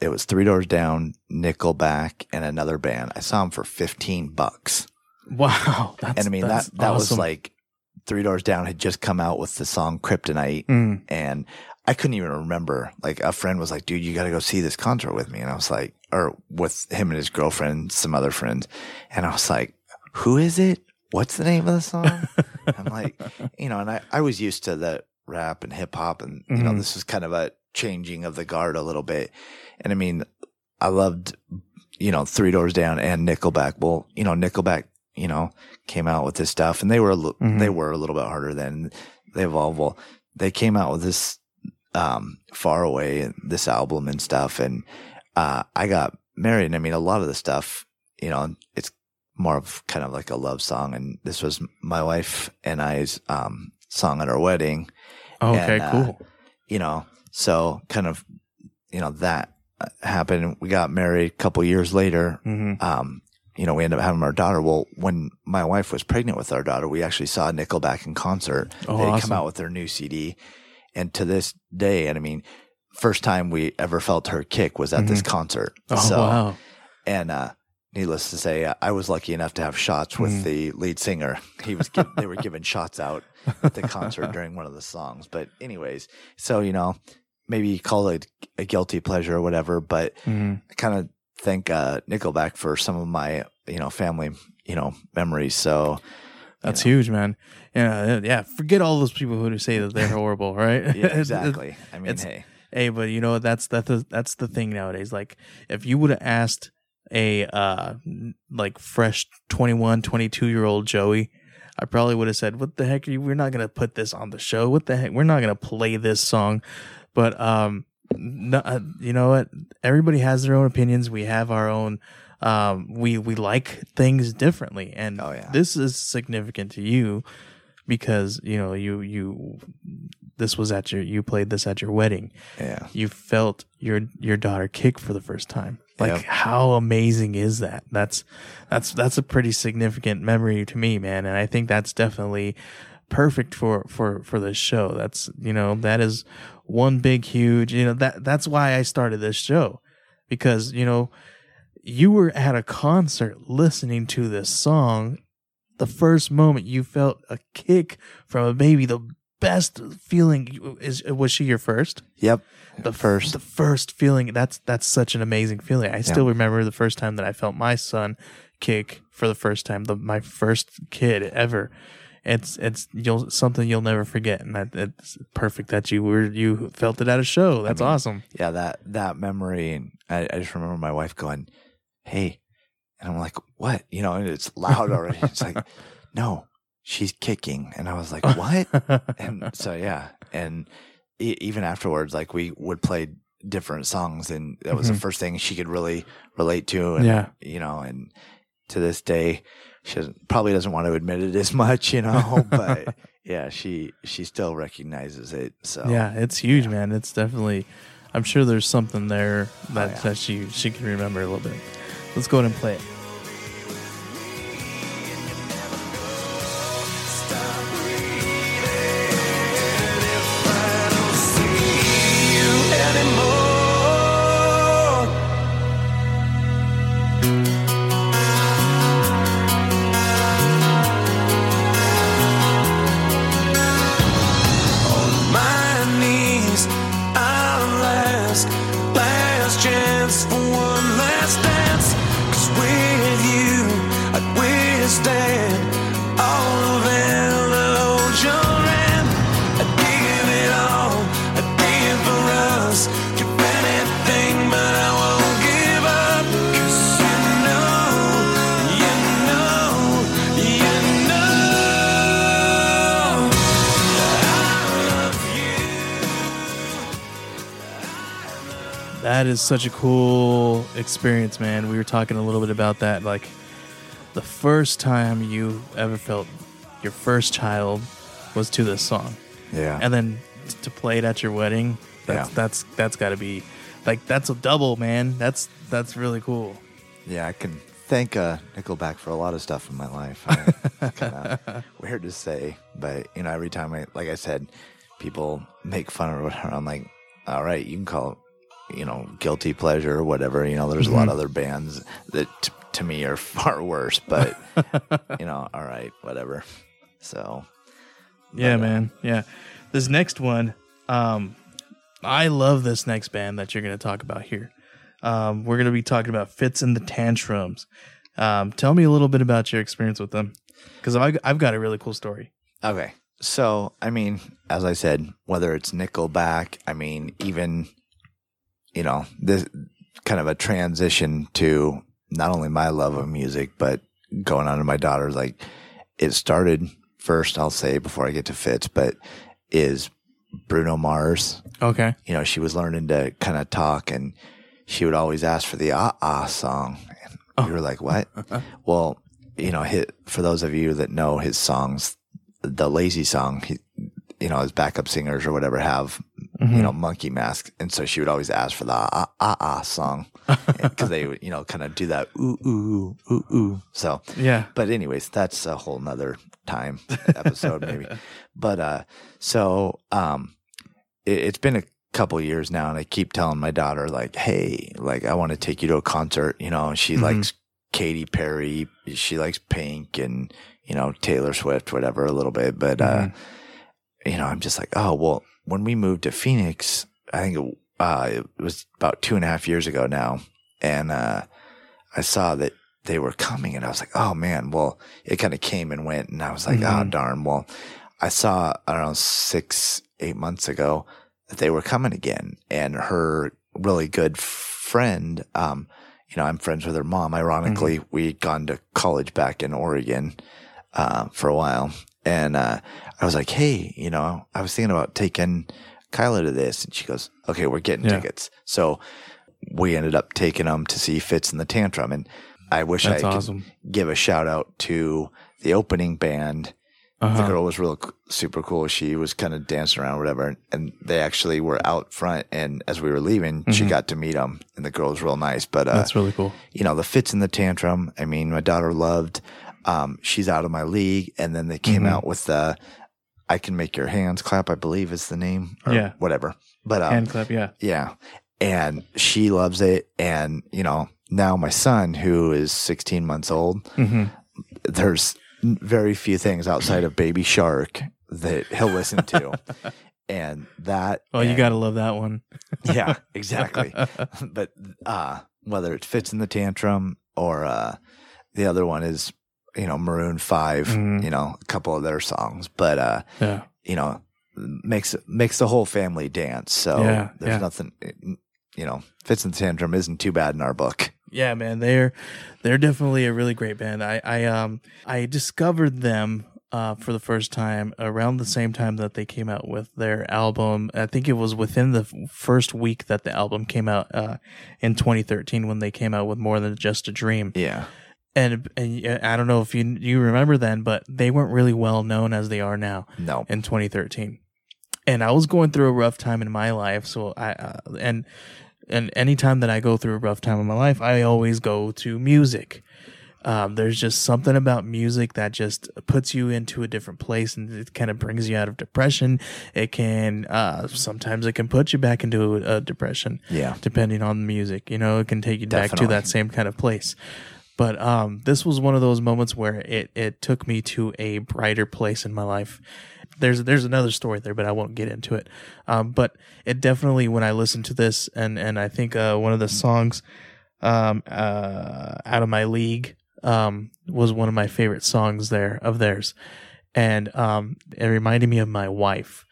it was Three Doors Down, Nickelback, and another band. I saw them for 15 bucks. Wow, that's, and I mean, that, that was awesome. like Three Doors Down had just come out with the song Kryptonite. Mm. And I couldn't even remember. Like a friend was like, dude, you got to go see this concert with me. And I was like, or with him and his girlfriend, some other friends. And I was like, who is it? What's the name of the song? I'm like, you know, and I, I was used to the rap and hip hop and, you know, Mhm. this was kind of a changing of the guard a little bit. And I mean, I loved, you know, Three Doors Down and Nickelback. Well, you know, Nickelback, you know, came out with this stuff and they were, li- Mhm. they were a little bit harder than they evolved. Well, they came out with this, um, Far Away, this album and stuff. And, uh, I got married. And I mean, a lot of the stuff, you know, it's more of kind of like a love song. And this was my wife and I's, um, song at our wedding. okay, and, uh, cool. You know, so kind of, you know, that uh, happened. We got married a couple years later. hmm Um, you know, we ended up having our daughter. Well, when my wife was pregnant with our daughter, we actually saw Nickelback in concert. Oh, they awesome. come out with their new CD. And to this day, and I mean, first time we ever felt her kick was at this concert. Oh so, wow, and uh, needless to say, I was lucky enough to have shots with Mm. the lead singer. He was giv they were giving shots out at the concert during one of the songs. But anyways, so you know, maybe you call it a guilty pleasure or whatever. But Mhm. Kind of thank uh, Nickelback for some of my you know family you know memories. So that's huge, man. Yeah, yeah. Forget all those people who say that they're horrible, right? yeah, exactly. I mean, hey, Hey, but you know that's that's the, that's the thing nowadays. Like, if you would have asked a uh like fresh 21, 22 year old Joey, I probably would have said, "What the heck are you? We're not gonna put this on the show. What the heck? We're not gonna play this song." But um, no, uh, you know what? Everybody has their own opinions. We have our own. Um, we we like things differently, and Oh, yeah. this is significant to you because you know you you this was at your you played this at your wedding yeah, you felt your your daughter kick for the first time like Yep. how amazing is that that's that's that's a pretty significant memory to me man and i think that's definitely perfect for for for this show that's you know that is one big huge you know that that's why i started this show. Because you know you were at a concert listening to this song the first moment you felt a kick from a baby the best feeling is was she your first? Yep. the first. the first feeling that's that's such an amazing feeling. I still remember the first time that i felt my son kick for the first time the my first kid ever it's it's you'll something you'll never forget, and that it's perfect that you were you felt it at a show. That's mean, awesome. Yeah, that that memory, and I, I just remember my wife going, "Hey," and I'm like, "What?" You know, and it's loud already. it's like, no, she's kicking, and I was like, "What?" and so yeah, and e- even afterwards, like we would play different songs, and that was Mhm. the first thing she could really relate to. And, Yeah. you know, and to this day, she doesn't, probably doesn't want to admit it as much, you know, but yeah, she she still recognizes it. So Yeah, it's huge, man. It's definitely. I'm sure there's something there oh, that yeah. that she she can remember a little bit. Let's go ahead and play it. Such a cool experience, man. We were talking a little bit about that. Like the first time you ever felt your first child was to this song, yeah, and then t- to play it at your wedding. That's Yeah. that's that's got to be like that's a double, man. That's that's really cool. Yeah, I can thank uh, Nickelback for a lot of stuff in my life. I- kind of weird to say, but you know, every time I, like I said, people make fun of it. I'm like, all right, you can call it, you know, guilty pleasure or whatever. You know, there's a lot of other bands that t- to me are far worse, but you know, all right, whatever. So Yeah, But, uh, man. Yeah. This next one, um, I love this next band that you're going to talk about here. Um, we're going to be talking about Fitz and the Tantrums. Um, tell me a little bit about your experience with them, because I've, I've got a really cool story. Okay. So, I mean, as I said, whether it's Nickelback, I mean, even, you know, this kind of a transition to not only my love of music, but going on to my daughter's, like, it started first, I'll say, before I get to Fitz, but is Bruno Mars. Okay. You know, she was learning to kind of talk and she would always ask for the ah ah song. And we were like, what? well, you know, hit, for those of you that know his songs, the lazy song, he, you know, his backup singers or whatever have, you know, monkey masks. And so she would always ask for the ah ah ah song because they would, you know, kind of do that ooh, ooh, ooh, ooh. So, Yeah. but anyways, that's a whole nother time episode maybe. But, uh, so, um, it, it's been a couple years now and I keep telling my daughter like, Hey, like I want to take you to a concert, you know, and she likes Katy Perry. She likes Pink and, you know, Taylor Swift, whatever, a little bit. But, uh, you know, I'm just like, oh, well, when we moved to Phoenix, I think it, uh, it was about two and a half years ago now. And, uh, I saw that they were coming and I was like, oh man, well, it kind of came and went. And I was like, oh, darn. Well, I saw around six, eight months ago that they were coming again and her really good friend, um, you know, I'm friends with her mom. Ironically, we had gone to college back in Oregon, uh, for a while. And, uh, I was like, Hey, you know, I was thinking about taking Kyla to this. And she goes, okay, we're getting Yeah. tickets. So we ended up taking them to see Fitz in the Tantrum. And I wish That's I could awesome. give a shout out to the opening band. The Uh-huh. girl was real super cool. She was kind of dancing around, whatever. And they actually were out front. And as we were leaving, she got to meet them. And the girl was real nice. But uh, Mm-hmm. That's really cool. you know, the Fitz in the tantrum. I mean, my daughter loved, um, she's out of my league. And then they came Mhm. out with the, I can make your hands clap, I believe is the name or Yeah. whatever. But, um, Hand clap. Yeah. yeah. And she loves it. And, you know, now my son, who is 16 months old, hmm there's very few things outside of Baby Shark that he'll listen to. and that. Oh, you got to love that one. yeah, exactly. but uh, whether it Fitz in the tantrum or uh, the other one is you know, Maroon 5 you know, a couple of their songs, but uh, Yeah. you know, makes makes the whole family dance. So Yeah, there's yeah. nothing, you know, Fitz and Tantrum isn't too bad in our book. Yeah, man, they're they're definitely a really great band. I I um I discovered them uh for the first time around the same time that they came out with their album. I think it was within the f- first week that the album came out uh in 2013 when they came out with More Than Just a Dream. Yeah. And and I don't know if you you remember then, but they weren't really well known as they are now No. in 2013 and i was going through a rough time in my life so i uh, and and anytime that i go through a rough time in my life i always go to music. Um, there's just something about music that just puts you into a different place and it kind of brings you out of depression. It can uh, sometimes it can put you back into a, a depression Yeah. depending on the music you know it can take you back to that same kind of place but um, this was one of those moments where it, it took me to a brighter place in my life. There's there's another story there, but I won't get into it. Um, but it definitely when I listened to this and and I think uh, one of the songs, um, uh, out of my league, um, was one of my favorite songs there of theirs, and um, it reminded me of my wife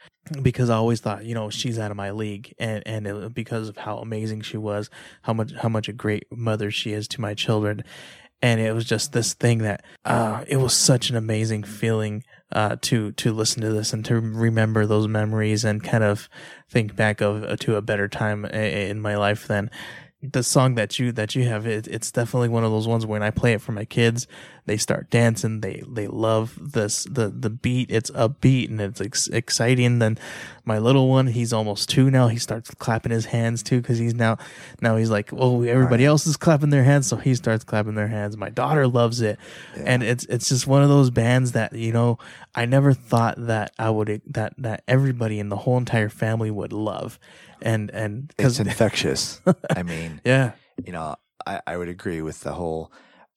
because I always thought, you know, she's out of my league, and and it, because of how amazing she was, how much how much a great mother she is to my children, and it was just this thing that uh, it was such an amazing feeling uh, to to listen to this and to remember those memories and kind of think back of uh, to a better time in my life then the song that you that you have it, it's definitely one of those ones when I play it for my kids they start dancing they they love this the the beat it's upbeat and it's ex- exciting. Then my little one he's almost two now he starts clapping his hands too because he's now now he's like oh everybody else is clapping their hands. So he starts clapping their hands. My daughter loves it. And it's it's just one of those bands that you know I never thought that I would that that everybody in the whole entire family would love and and It's infectious. I mean, yeah you know, I, I would agree with the whole,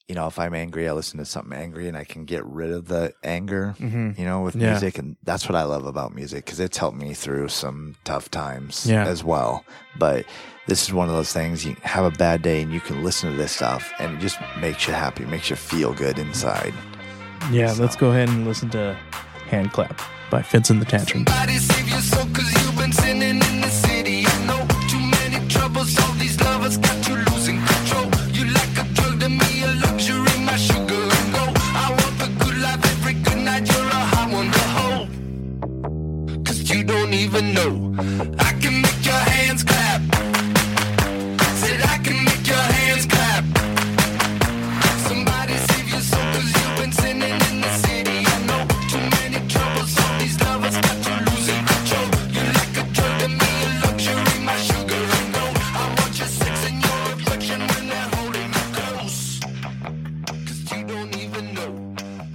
you know, if I'm angry, I listen to something angry and I can get rid of the anger, you know, with Mm-hmm. Yeah. music. And that's what I love about music because it's helped me through some tough times Yeah. as well. But this is one of those things you have a bad day and you can listen to this stuff and it just makes you happy, makes you feel good inside. yeah let's go ahead and listen to hand clap by Fitz and the Tantrum even know. I can make your hands clap. Said I can make your hands clap. Somebody save your soul cause you've been sinning in the city. I know too many troubles, all these lovers got you losing control. You like a drug to me, a luxury, my sugar and gold. I want your sex and your affection when they're holding you close. Cause you don't even know.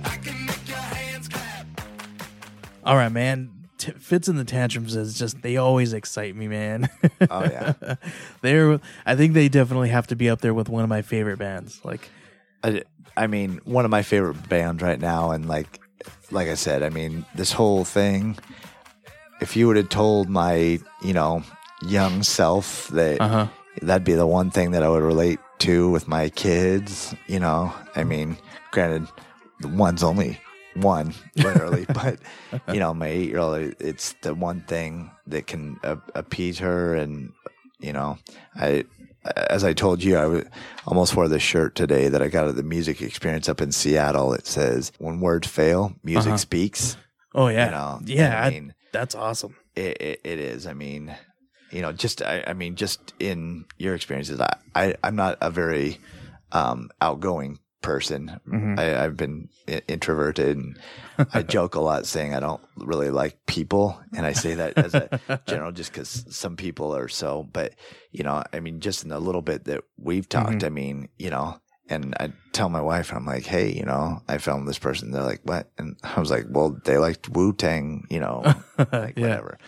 I can make your hands clap. all right man T- Fitz and the Tantrums is just they always excite me man Oh, yeah. they're I think they definitely have to be up there with one of my favorite bands like I, I mean, one of my favorite bands right now, and like, like I said, I mean, this whole thing. If you would have told my, you know, young self that Uh-huh. that'd be the one thing that I would relate to with my kids, you know, I mean, granted, the one's only one, literally, but you know, my eight-year-old, it's the one thing that can appease her, and you know, I as I told you, I w- almost wore this shirt today that I got at the music experience up in Seattle. It says, "When words fail, music Uh-huh. speaks." oh yeah You know, yeah I I- mean- that's awesome It, it, it is. I mean, you know, just I, I mean, just in your experiences, I, I I'm not a very um, outgoing person. Mm-hmm. I, I've been i- introverted, and I joke a lot saying I don't really like people, and I say that as a general, just because some people are so. But you know, I mean, just in the little bit that we've talked, Mm-hmm. I mean, you know. And I tell my wife, I'm like, hey, you know, I found this person. They're like, what? And I was like, well, they liked Wu Tang, you know, like Yeah. whatever.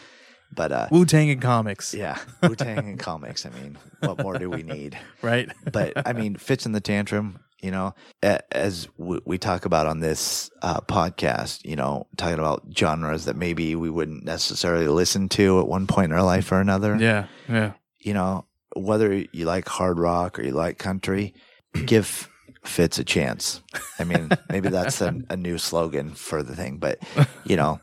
But uh, Wu Tang and comics yeah, Wu Tang and comics. I mean, what more do we need? right But I mean, Fitz and the Tantrum. You know, as we, we talk about on this uh, podcast, you know, talking about genres that maybe we wouldn't necessarily listen to at one point in our life or another. yeah yeah You know, whether you like hard rock or you like country, give Fitz a chance. I mean, maybe that's a, a new slogan for the thing, but you know,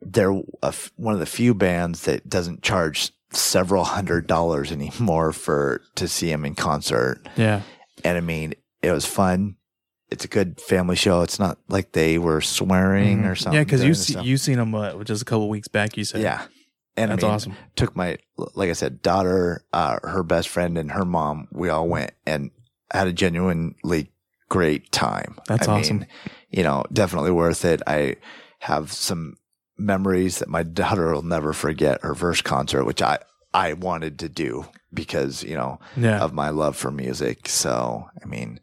they're a one of the few bands that doesn't charge several hundred dollars anymore for to see them in concert. Yeah. And I mean, it was fun. It's a good family show. It's not like they were swearing or something. Mm-hmm. Yeah, because you see, you seen them uh, just a couple weeks back. You said, Yeah. And That's I mean, awesome. Took my, like I said, daughter, uh, her best friend and her mom. We all went and had a genuinely great time. That's I awesome. Mean, you know, definitely worth it. I have some memories that my daughter will never forget her first concert, which I, I wanted to do because, you know, Yeah. of my love for music. So, I mean,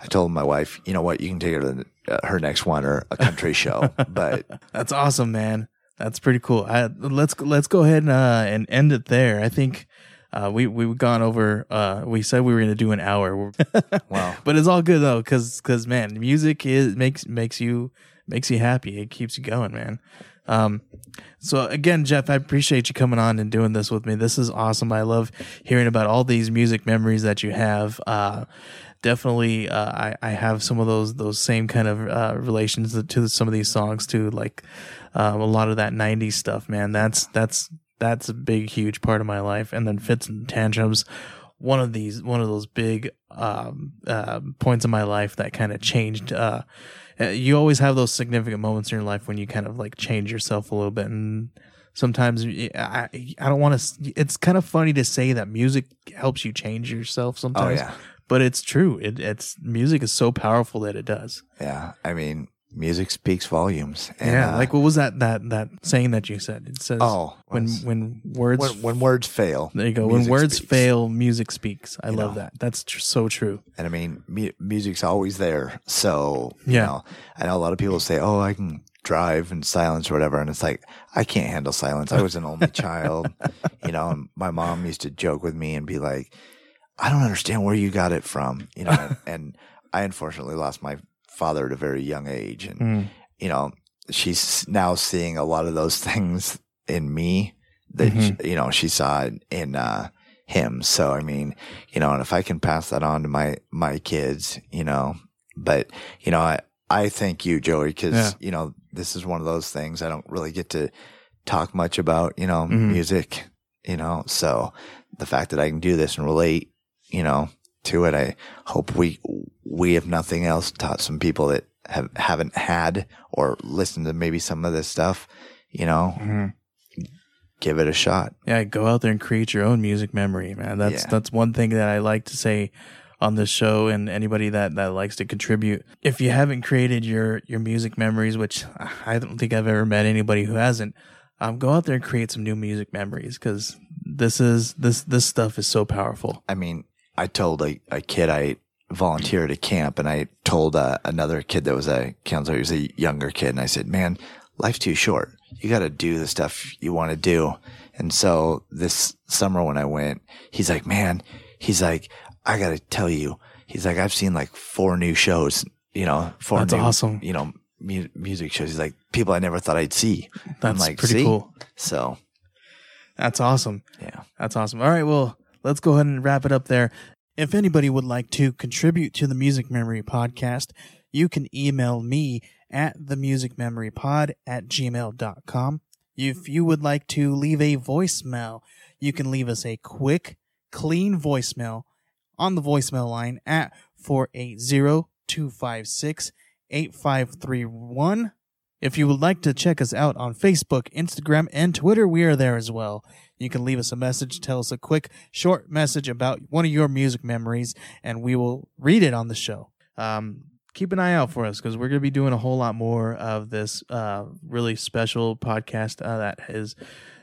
I told my wife, you know what, you can take her to the, uh, her next one or a country show, but That's awesome, man. That's pretty cool. I, let's let's go ahead and uh, and end it there. I think uh, we we've gone over. Uh, we said we were going to do an hour. Wow. but it's all good though, cause because man, music is makes makes you makes you happy. It keeps you going, man. Um, so again, Geoff, I appreciate you coming on and doing this with me. This is awesome. I love hearing about all these music memories that you have. Uh, definitely, uh, I, I have some of those those same kind of uh, relations to some of these songs too. Like um, a lot of that '90s stuff, man. That's that's that's a big, huge part of my life. And then Fitz and Tantrums. One of these, one of those big um, uh, points in my life that kind of changed. Uh, you always have those significant moments in your life when you kind of like change yourself a little bit and sometimes I I don't want to it's kind of funny to say that music helps you change yourself sometimes Oh, yeah. but it's true it, it's music is so powerful that it does Yeah, I mean, music speaks volumes. And, yeah uh, like what was that that that saying that you said it says Oh, when when words when, when words fail, there you go when words speaks. fail music speaks i love know. that that's tr- so true and I mean, mu- music's always there. So you Yeah. know, I know a lot of people say, "Oh, I can drive in silence or whatever," and it's like I can't handle silence. I was an only child, you know. And my mom used to joke with me and be like, "I don't understand where you got it from," you know. and, and I unfortunately lost my father at a very young age, and Mm. you know, she's now seeing a lot of those things in me that Mhm. you know she saw in, uh, him. So I mean, you know, and if I can pass that on to my my kids, you know, but you know, I I thank you, Joey, because Yeah. you know this is one of those things I don't really get to talk much about, you know, Mhm. music, you know. So the fact that I can do this and relate, you know, to it, I hope we we if nothing else taught some people that have haven't had or listened to maybe some of this stuff, you know, Mhm. give it a shot. Yeah, go out there and create your own music memory, man. That's Yeah. that's one thing that I like to say on this show and anybody that, that likes to contribute. If you haven't created your your music memories, which I don't think I've ever met anybody who hasn't, um, go out there and create some new music memories because this is this this stuff is so powerful. I mean, I told a, a kid I volunteered at a camp, and I told uh, another kid that was a counselor, he was a younger kid, and I said, "Man, life's too short. You got to do the stuff you want to do." And so this summer when I went, he's like, "Man," he's like, "I got to tell you," he's like, "I've seen like four new shows, you know, four That's new, awesome. you know, mu- music shows." He's like, "People I never thought I'd see." I'm That's like, pretty "See?" cool. So That's awesome. yeah. That's awesome. All right, well, let's go ahead and wrap it up there. If anybody would like to contribute to the Music Memory Podcast, you can email me at themusicmemorypod at gmail.com. If you would like to leave a voicemail, you can leave us a quick, clean voicemail on the voicemail line at 480-256-8531. If you would like to check us out on Facebook, Instagram, and Twitter, we are there as well. You can leave us a message, tell us a quick, short message about one of your music memories, and we will read it on the show. Um, keep an eye out for us because we're going to be doing a whole lot more of this uh, really special podcast uh, that is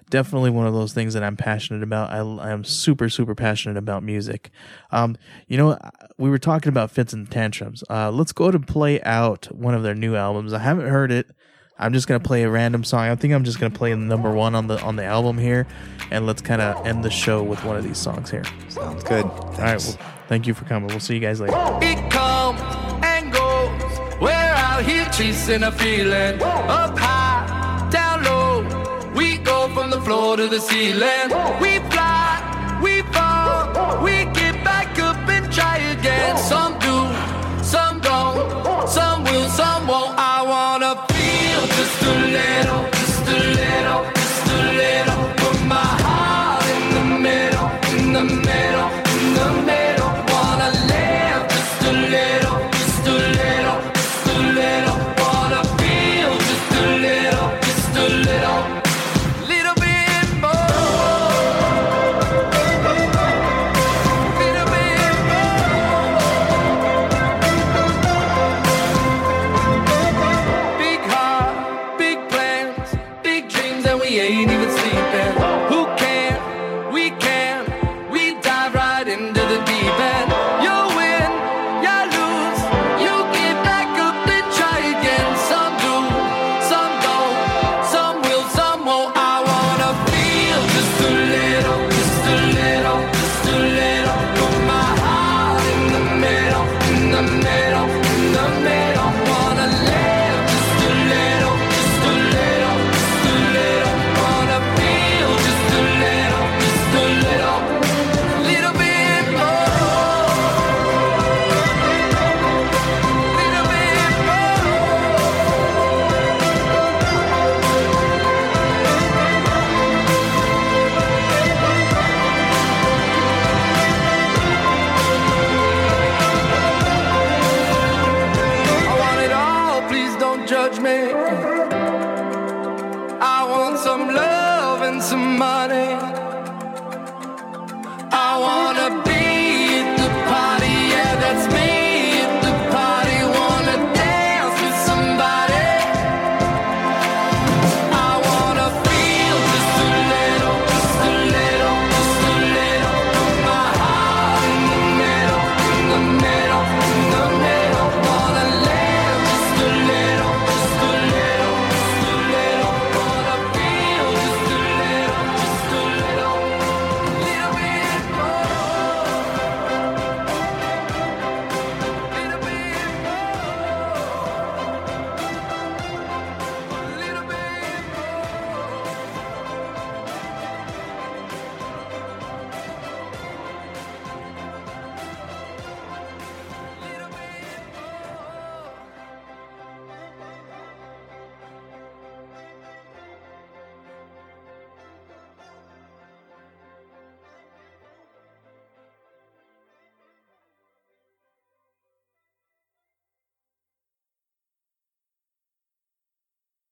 definitely one of those things that I'm passionate about. I, I'm super, super passionate about music. Um, you know, we were talking about Fitz and Tantrums. Uh, let's go to play out one of their new albums. I haven't heard it. I'm just gonna play a random song. I think I'm just gonna play the number one on the on the album here, and let's kind of end the show with one of these songs here. Sounds good. All right. Well, thank you for coming. We'll see you guys later. It comes and goes. We're out here chasing a feeling. Up high, down low. We go from the floor to the ceiling. We fly, we fall. We get back up and try again. Some do, some some won't. I wanna feel just a little,